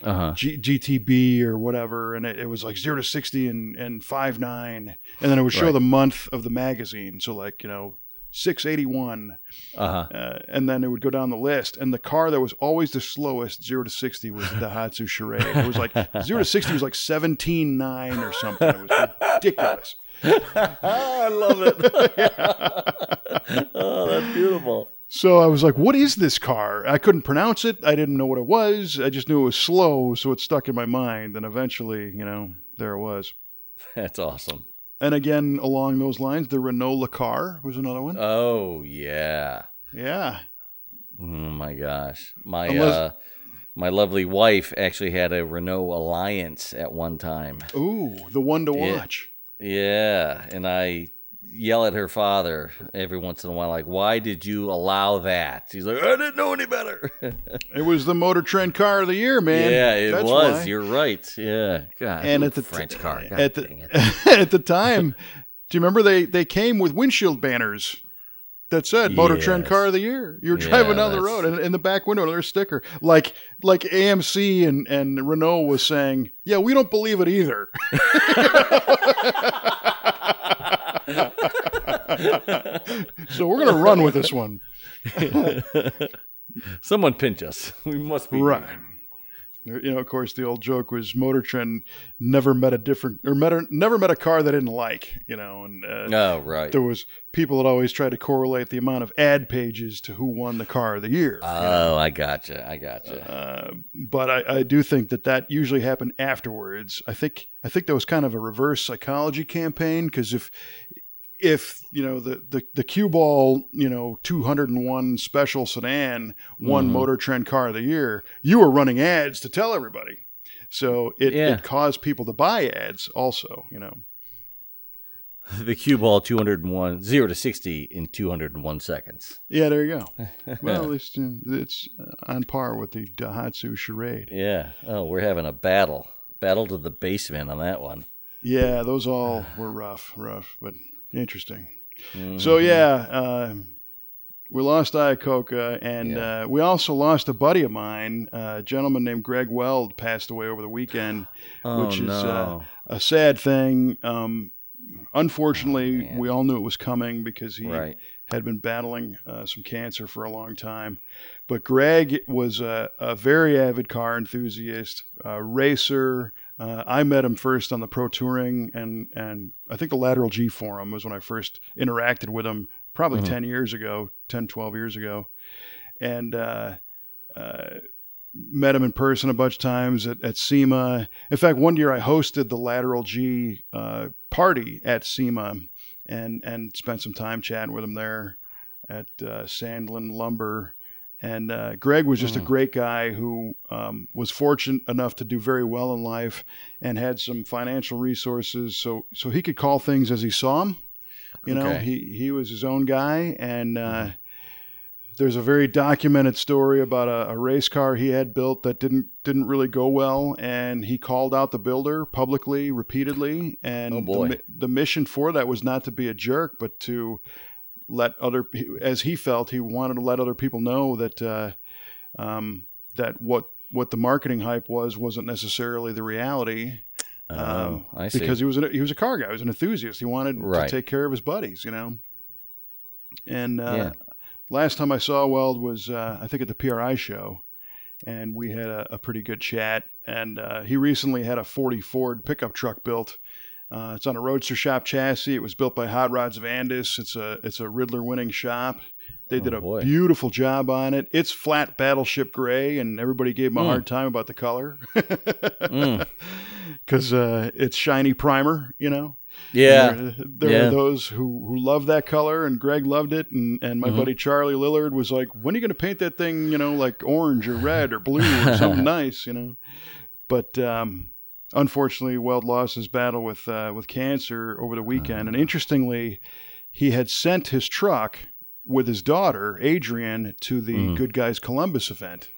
Uh huh. G- GTB or whatever, and it, it was like zero to sixty and and five nine, and then it would show Right. the month of the magazine. So like you know, six eighty one, Uh huh. uh, and then it would go down the list. And the car that was always the slowest, zero to sixty, was the Daihatsu Charade. It was like zero to sixty was like seventeen nine or something. It was ridiculous. I love it. oh, that's beautiful. So I was like, "What is this car?" I couldn't pronounce it. I didn't know what it was. I just knew it was slow, so it stuck in my mind. And eventually, you know, there it was. That's awesome. And again, along those lines, the Renault Le Car was another one. Oh yeah. yeah. Oh my gosh. My Unless- uh my lovely wife actually had a Renault Alliance at one time. Ooh, the one to Yeah. watch. Yeah, and I yell at her father every once in a while like, "Why did you allow that?" He's like, "I didn't know any better." It was the Motor Trend car of the year, man. yeah, it That's was. why. You're right. Yeah. God. and at the French car. God at the at the time, do you remember they they came with windshield banners that said Motor Trend Car of the Year? You're Yeah, driving down the road, and in the back window there's a sticker like like AMC and and Renault was saying, yeah, we don't believe it either. so we're gonna run with this one, Someone pinch us. We must be right? You know, of course, the old joke was Motor Trend never met a different or met a, never met a car they didn't like. You know, and uh, Oh, right. there was people that always tried to correlate the amount of ad pages to who won the car of the year. Oh, I gotcha. I gotcha. Uh, but I, I do think that that usually happened afterwards. I think I think that was kind of a reverse psychology campaign because if if you know the the, the cue ball you know 201 special sedan won Mhm. Motor Trend Car of the Year, you were running ads to tell everybody. So it, Yeah. it caused people to buy ads also. You know. The cue ball 201, 0 to 60 in 201 seconds. Yeah, there you go. well, at least uh, it's on par with the Daihatsu Charade. Yeah. Oh, we're having a battle. Battle to the basement on that one. Yeah, those all were rough, rough, but interesting. Mm-hmm. So yeah, uh, we lost Iacocca, and yeah. uh, we also lost a buddy of mine, uh, a gentleman named Greg Weld, passed away over the weekend, oh, which is uh, a sad thing. Um, unfortunately, oh, we all knew it was coming because he right. had been battling uh, some cancer for a long time. But Greg was a, a very avid car enthusiast, racer. Uh, I met him first on the Pro Touring, and and I think the Lateral G Forum was when I first interacted with him, probably mm-hmm. 10 years ago, 10, 12 years ago. And uh, uh, met him in person a bunch of times at, at SEMA. In fact, one year I hosted the Lateral G uh, party at SEMA and, and spent some time chatting with him there at uh, Sandlin Lumber. And uh, Greg was just mm. a great guy who um, was fortunate enough to do very well in life and had some financial resources, so so he could call things as he saw them. You know, Okay. he he was his own guy, and uh, there's a very documented story about a, a race car he had built that didn't didn't really go well, and he called out the builder publicly, repeatedly, and Oh. The, the mission for that was not to be a jerk, but to let other, as he felt, he wanted to let other people know that uh, um, that what what the marketing hype was wasn't necessarily the reality Oh, I see. Um, because he was an, he was a car guy, he was an enthusiast. He wanted Right. to take care of his buddies, you know. And uh, Yeah. last time I saw Weld was uh, I think at the PRI show, and we had a, a pretty good chat. And uh, he recently had a 40 Ford pickup truck built. Uh, it's on a Roadster Shop chassis. It was built by Hot Rods of Andis. It's a it's a Ridler winning shop. They did Oh, a boy. beautiful job on it. It's flat battleship gray, and everybody gave him a Mm. hard time about the color. Mm. because uh, it's shiny primer, you know. Yeah. There, there Yeah. are those who, who love that color, and Greg loved it, and, and my Mhm. buddy Charlie Lillard was like, "When are you going to paint that thing, you know, like orange or red or blue or something nice, you know?" But um, unfortunately, Weld lost his battle with uh, with cancer over the weekend, and interestingly, he had sent his truck with his daughter Adrian to the Mhm. Goodguys Columbus event.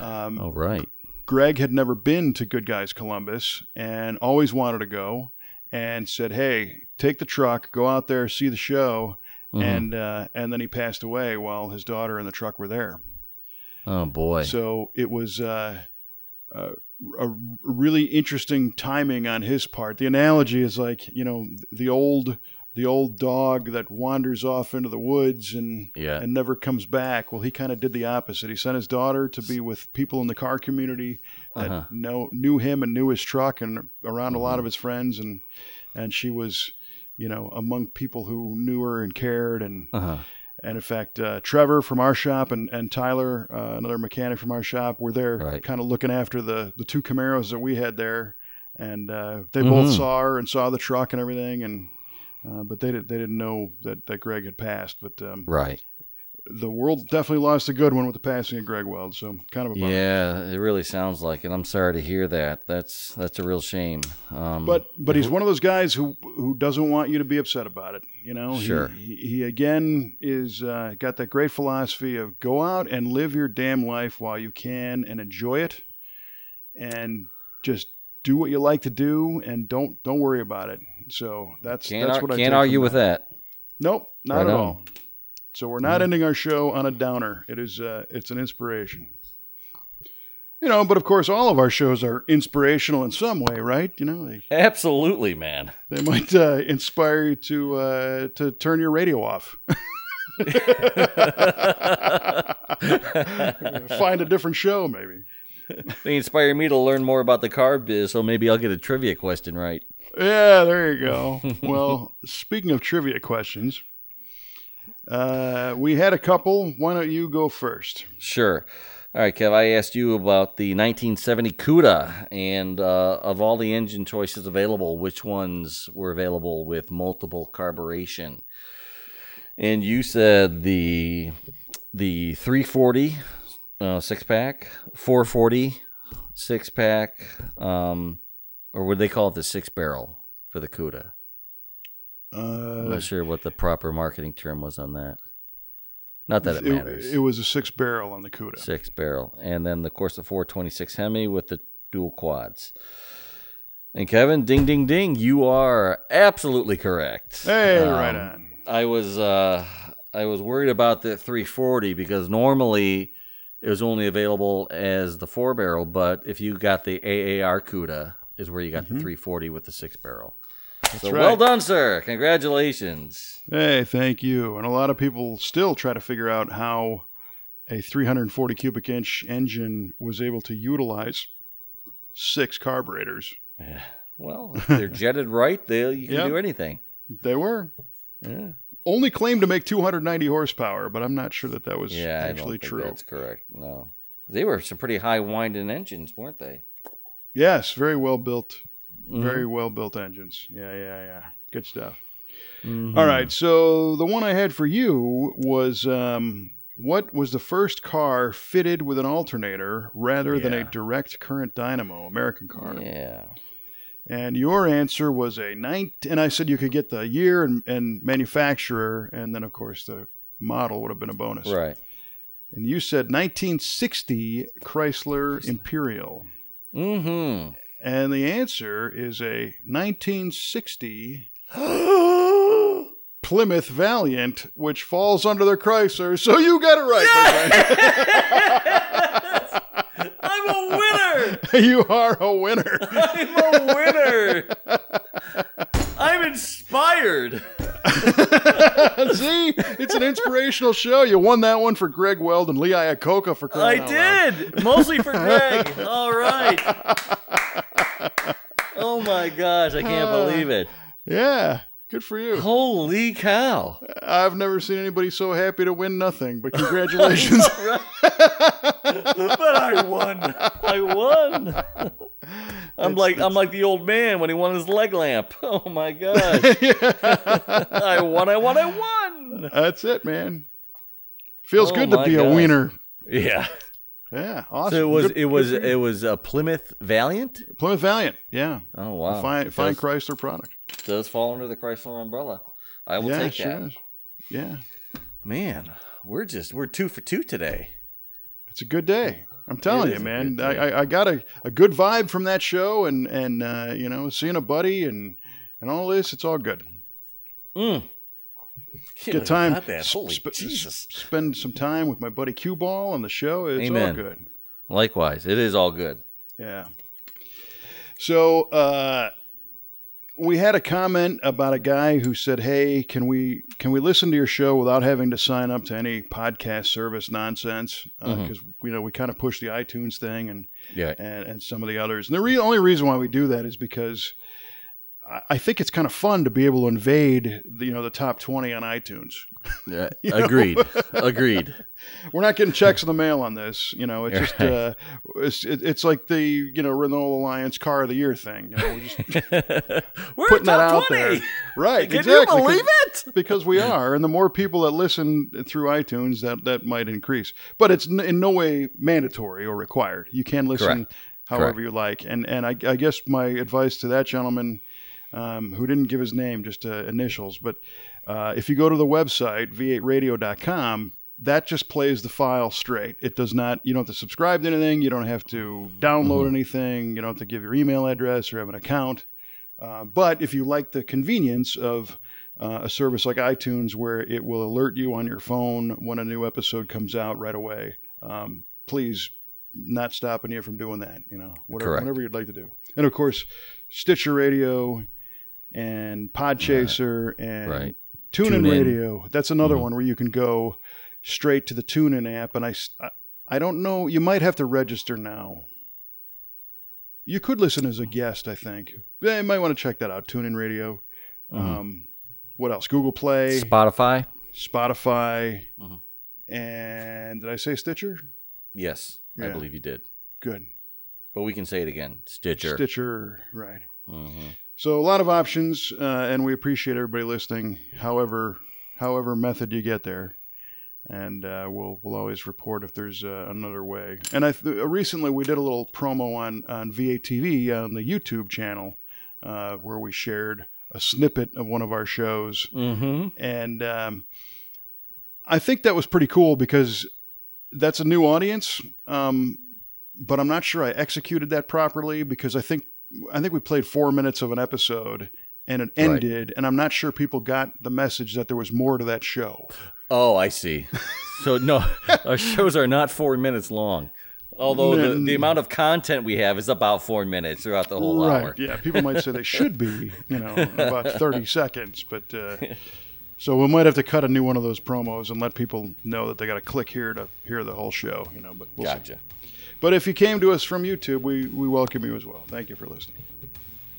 Um, Oh, right. Greg had never been to Goodguys Columbus and always wanted to go and said, "Hey, take the truck, go out there, see the show." Mhm. And uh, and then he passed away while his daughter and the truck were there. oh, boy. So it was uh, uh, a really interesting timing on his part. The analogy is like you know the old the old dog that wanders off into the woods and yeah. and never comes back. Well, he kind of did the opposite. He sent his daughter to be with people in the car community that Uh-huh. know, knew him and knew his truck and around a lot of his friends, and and she was, you know, among people who knew her and cared. And Uh-huh. And in fact, uh, Trevor from our shop and and Tyler, uh, another mechanic from our shop, were there, Right. kind of looking after the the two Camaros that we had there, and uh, they both Mhm. saw her and saw the truck and everything, and. Uh, but they, did, they didn't know that, that Greg had passed. But um, Right. The world definitely lost a good one with the passing of Greg Weld. So kind of a bummer. Yeah, it really sounds like it. I'm sorry to hear that. That's that's a real shame. Um, But but he's one of those guys who who doesn't want you to be upset about it. You know, He- Sure. He, he, again is uh, got that great philosophy of go out and live your damn life while you can and enjoy it, and just do what you like to do and don't don't worry about it. So that's can't that's what I can't argue with that. Nope, not Right at on. all. So we're not ending our show on a downer. It is uh, it's an inspiration. You know, but of course, all of our shows are inspirational in some way, right? You know, they, Absolutely, man. they might uh, inspire you to uh, to turn your radio off, find a different show, maybe. They inspire me to learn more about the car biz, so maybe I'll get a trivia question right. Yeah, there you go. well, speaking of trivia questions, uh, we had a couple. Why don't you go first? Sure. All right, Kev, I asked you about the 1970 CUDA, and uh, of all the engine choices available, which ones were available with multiple carburation? And you said the the 340 uh, six pack, 440 six pack, um, or would they call it the six barrel for the CUDA? I'm Uh, not sure what the proper marketing term was on that. Not that it matters. It, was a six barrel on the Cuda. Six barrel. And then, of course, the 426 Hemi with the dual quads. And Kevin, ding, ding, ding, you are absolutely correct. Hey, Um, right on. I was uh, I was worried about the 340 because normally it was only available as the four barrel, but if you got the AAR CUDA, is where you got the 340 with the six barrel. So right. well done, sir! Congratulations. Hey, thank you. And a lot of people still try to figure out how a 340 cubic inch engine was able to utilize six carburetors. Well, if they're jetted right, they you can Yep. do anything. They were Yeah, only claimed to make 290 horsepower, but I'm not sure that that was yeah, actually true. That's correct. No, they were some pretty high winding engines, weren't they? Yes, very well built, Mm-hmm. very well built engines. Yeah, yeah, yeah. Good stuff. Mhm. All right, so the one I had for you was um, what was the first car fitted with an alternator rather than a direct current dynamo? American car. Yeah. And your answer was a nine. And I said you could get the year and, and manufacturer, and then of course the model would have been a bonus. Right. And you said 1960 Chrysler Imperial. Mm-hmm. And the answer is a 1960 Plymouth Valiant, which falls under the Chrysler. So you got it right, I'm a winner. you are a winner. I'm a winner. I'm inspired. See, it's an inspirational show. You won that one for Greg Weld and Lee Iacocca for Chrysler. I crying loud. did. Mostly for Greg. All right. Oh my gosh, I can't uh, believe it. Yeah, good for you. Holy cow. I've never seen anybody so happy to win nothing. But congratulations. but I won. I won. I'm like I'm like the old man when he won his leg lamp. Oh my gosh. I won, I won, I won. That's it, man. Feels Oh good to my be a gosh. wiener. Yeah. Yeah, awesome. So it was Good- it was good for you. it was a Plymouth Valiant? Plymouth Valiant. Yeah, Oh wow. fine, fine does, Chrysler product. does fall under the Chrysler umbrella. I will yeah, take sure that. is. Yeah, Man, we're just we're two for two today. it's a good day. I'm telling It you, man. I. I, I got a, a good vibe from that show, and and uh, you know, seeing a buddy and and all this, it's all good. Mm. Good time. Got that. Holy Sp- Jesus. Spend some time with my buddy Q Ball on the show. It's all good. Likewise, it is all good. Yeah. So uh, we had a comment about a guy who said, "Hey, can we can we listen to your show without having to sign up to any podcast service nonsense? Because you know we kind of push the iTunes thing and Yeah. and, and some of the others. And the re- only reason why we do that is because I, think it's kind of fun to be able to invade the, you know the top twenty on iTunes. Yeah, agreed. agreed. We're not getting checks in the mail on this. You know, it's just Right. uh, it's it, it's like the you know Renault Alliance Car of the Year thing. You know, we're just We're putting that out 20. there, right? Can exactly, you believe it? Because we are, and the more people that listen through iTunes, that that might increase. But it's n- in no way mandatory or required. You can listen Correct. however Correct. you like. And and I, I guess my advice to that gentleman, um, who didn't give his name, just uh, initials, but uh, if you go to the website v8radio.com. That just plays the file straight. It does not. You don't have to subscribe to anything. You don't have to download anything. You don't have to give your email address or have an account. Uh, but if you like the convenience of uh, a service like iTunes, where it will alert you on your phone when a new episode comes out right away, um, please not stopping you from doing that. You know, whatever, whatever you'd like to do. And of course, Stitcher Radio and Podchaser and Right. TuneIn TuneIn. Radio. That's another Mhm. one where you can go straight to the TuneIn app. And I, I don't know. You might have to register now. You could listen as a guest, I think. Yeah, you might want to check that out. TuneIn Radio. Mhm. Um, what else? Google Play, Spotify? Spotify, Mhm. and did I say Stitcher? Yes, I believe you did. Good. But we can say it again. Stitcher. Stitcher, right. Mhm. So a lot of options, uh, and we appreciate everybody listening. However, however method you get there, and uh, we'll we'll always report if there's uh, another way. And I th- recently we did a little promo on on V8TV on the YouTube channel uh, where we shared a snippet of one of our shows, Mm-hmm. and um, I think that was pretty cool because that's a new audience. Um, but I'm not sure I executed that properly because I think I think we played four minutes of an episode and it Right. ended, and I'm not sure people got the message that there was more to that show. Oh, I see. So no, our shows are not four minutes long. Although the, the amount of content we have is about four minutes throughout the whole hour. Yeah, people might say they should be, you know, about 30 seconds, but uh, so we might have to cut a new one of those promos and let people know that they got to click here to hear the whole show, you know. But we'll see. But if you came to us from YouTube, we, we welcome you as well. Thank you for listening.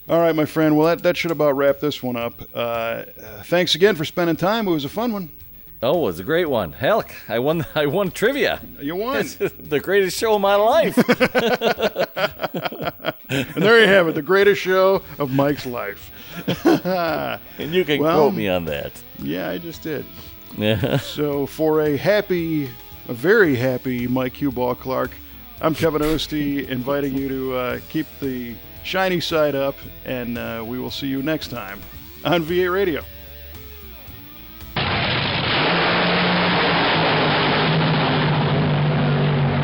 All right, my friend. Well, that, that should about wrap this one up. Uh, thanks again for spending time. It was a fun one. Oh, it was a great one. Heck, I won. I won trivia. You won. the greatest show of my life. and there you have it, the greatest show of Mike's life. and you can Well- quote me on that. yeah, I just did. Yeah. So for a happy, a very happy Mike Q Ball Clark, I'm Kevin Oeste, inviting you to uh, keep the shiny side up, and uh, we will see you next time on V8 Radio.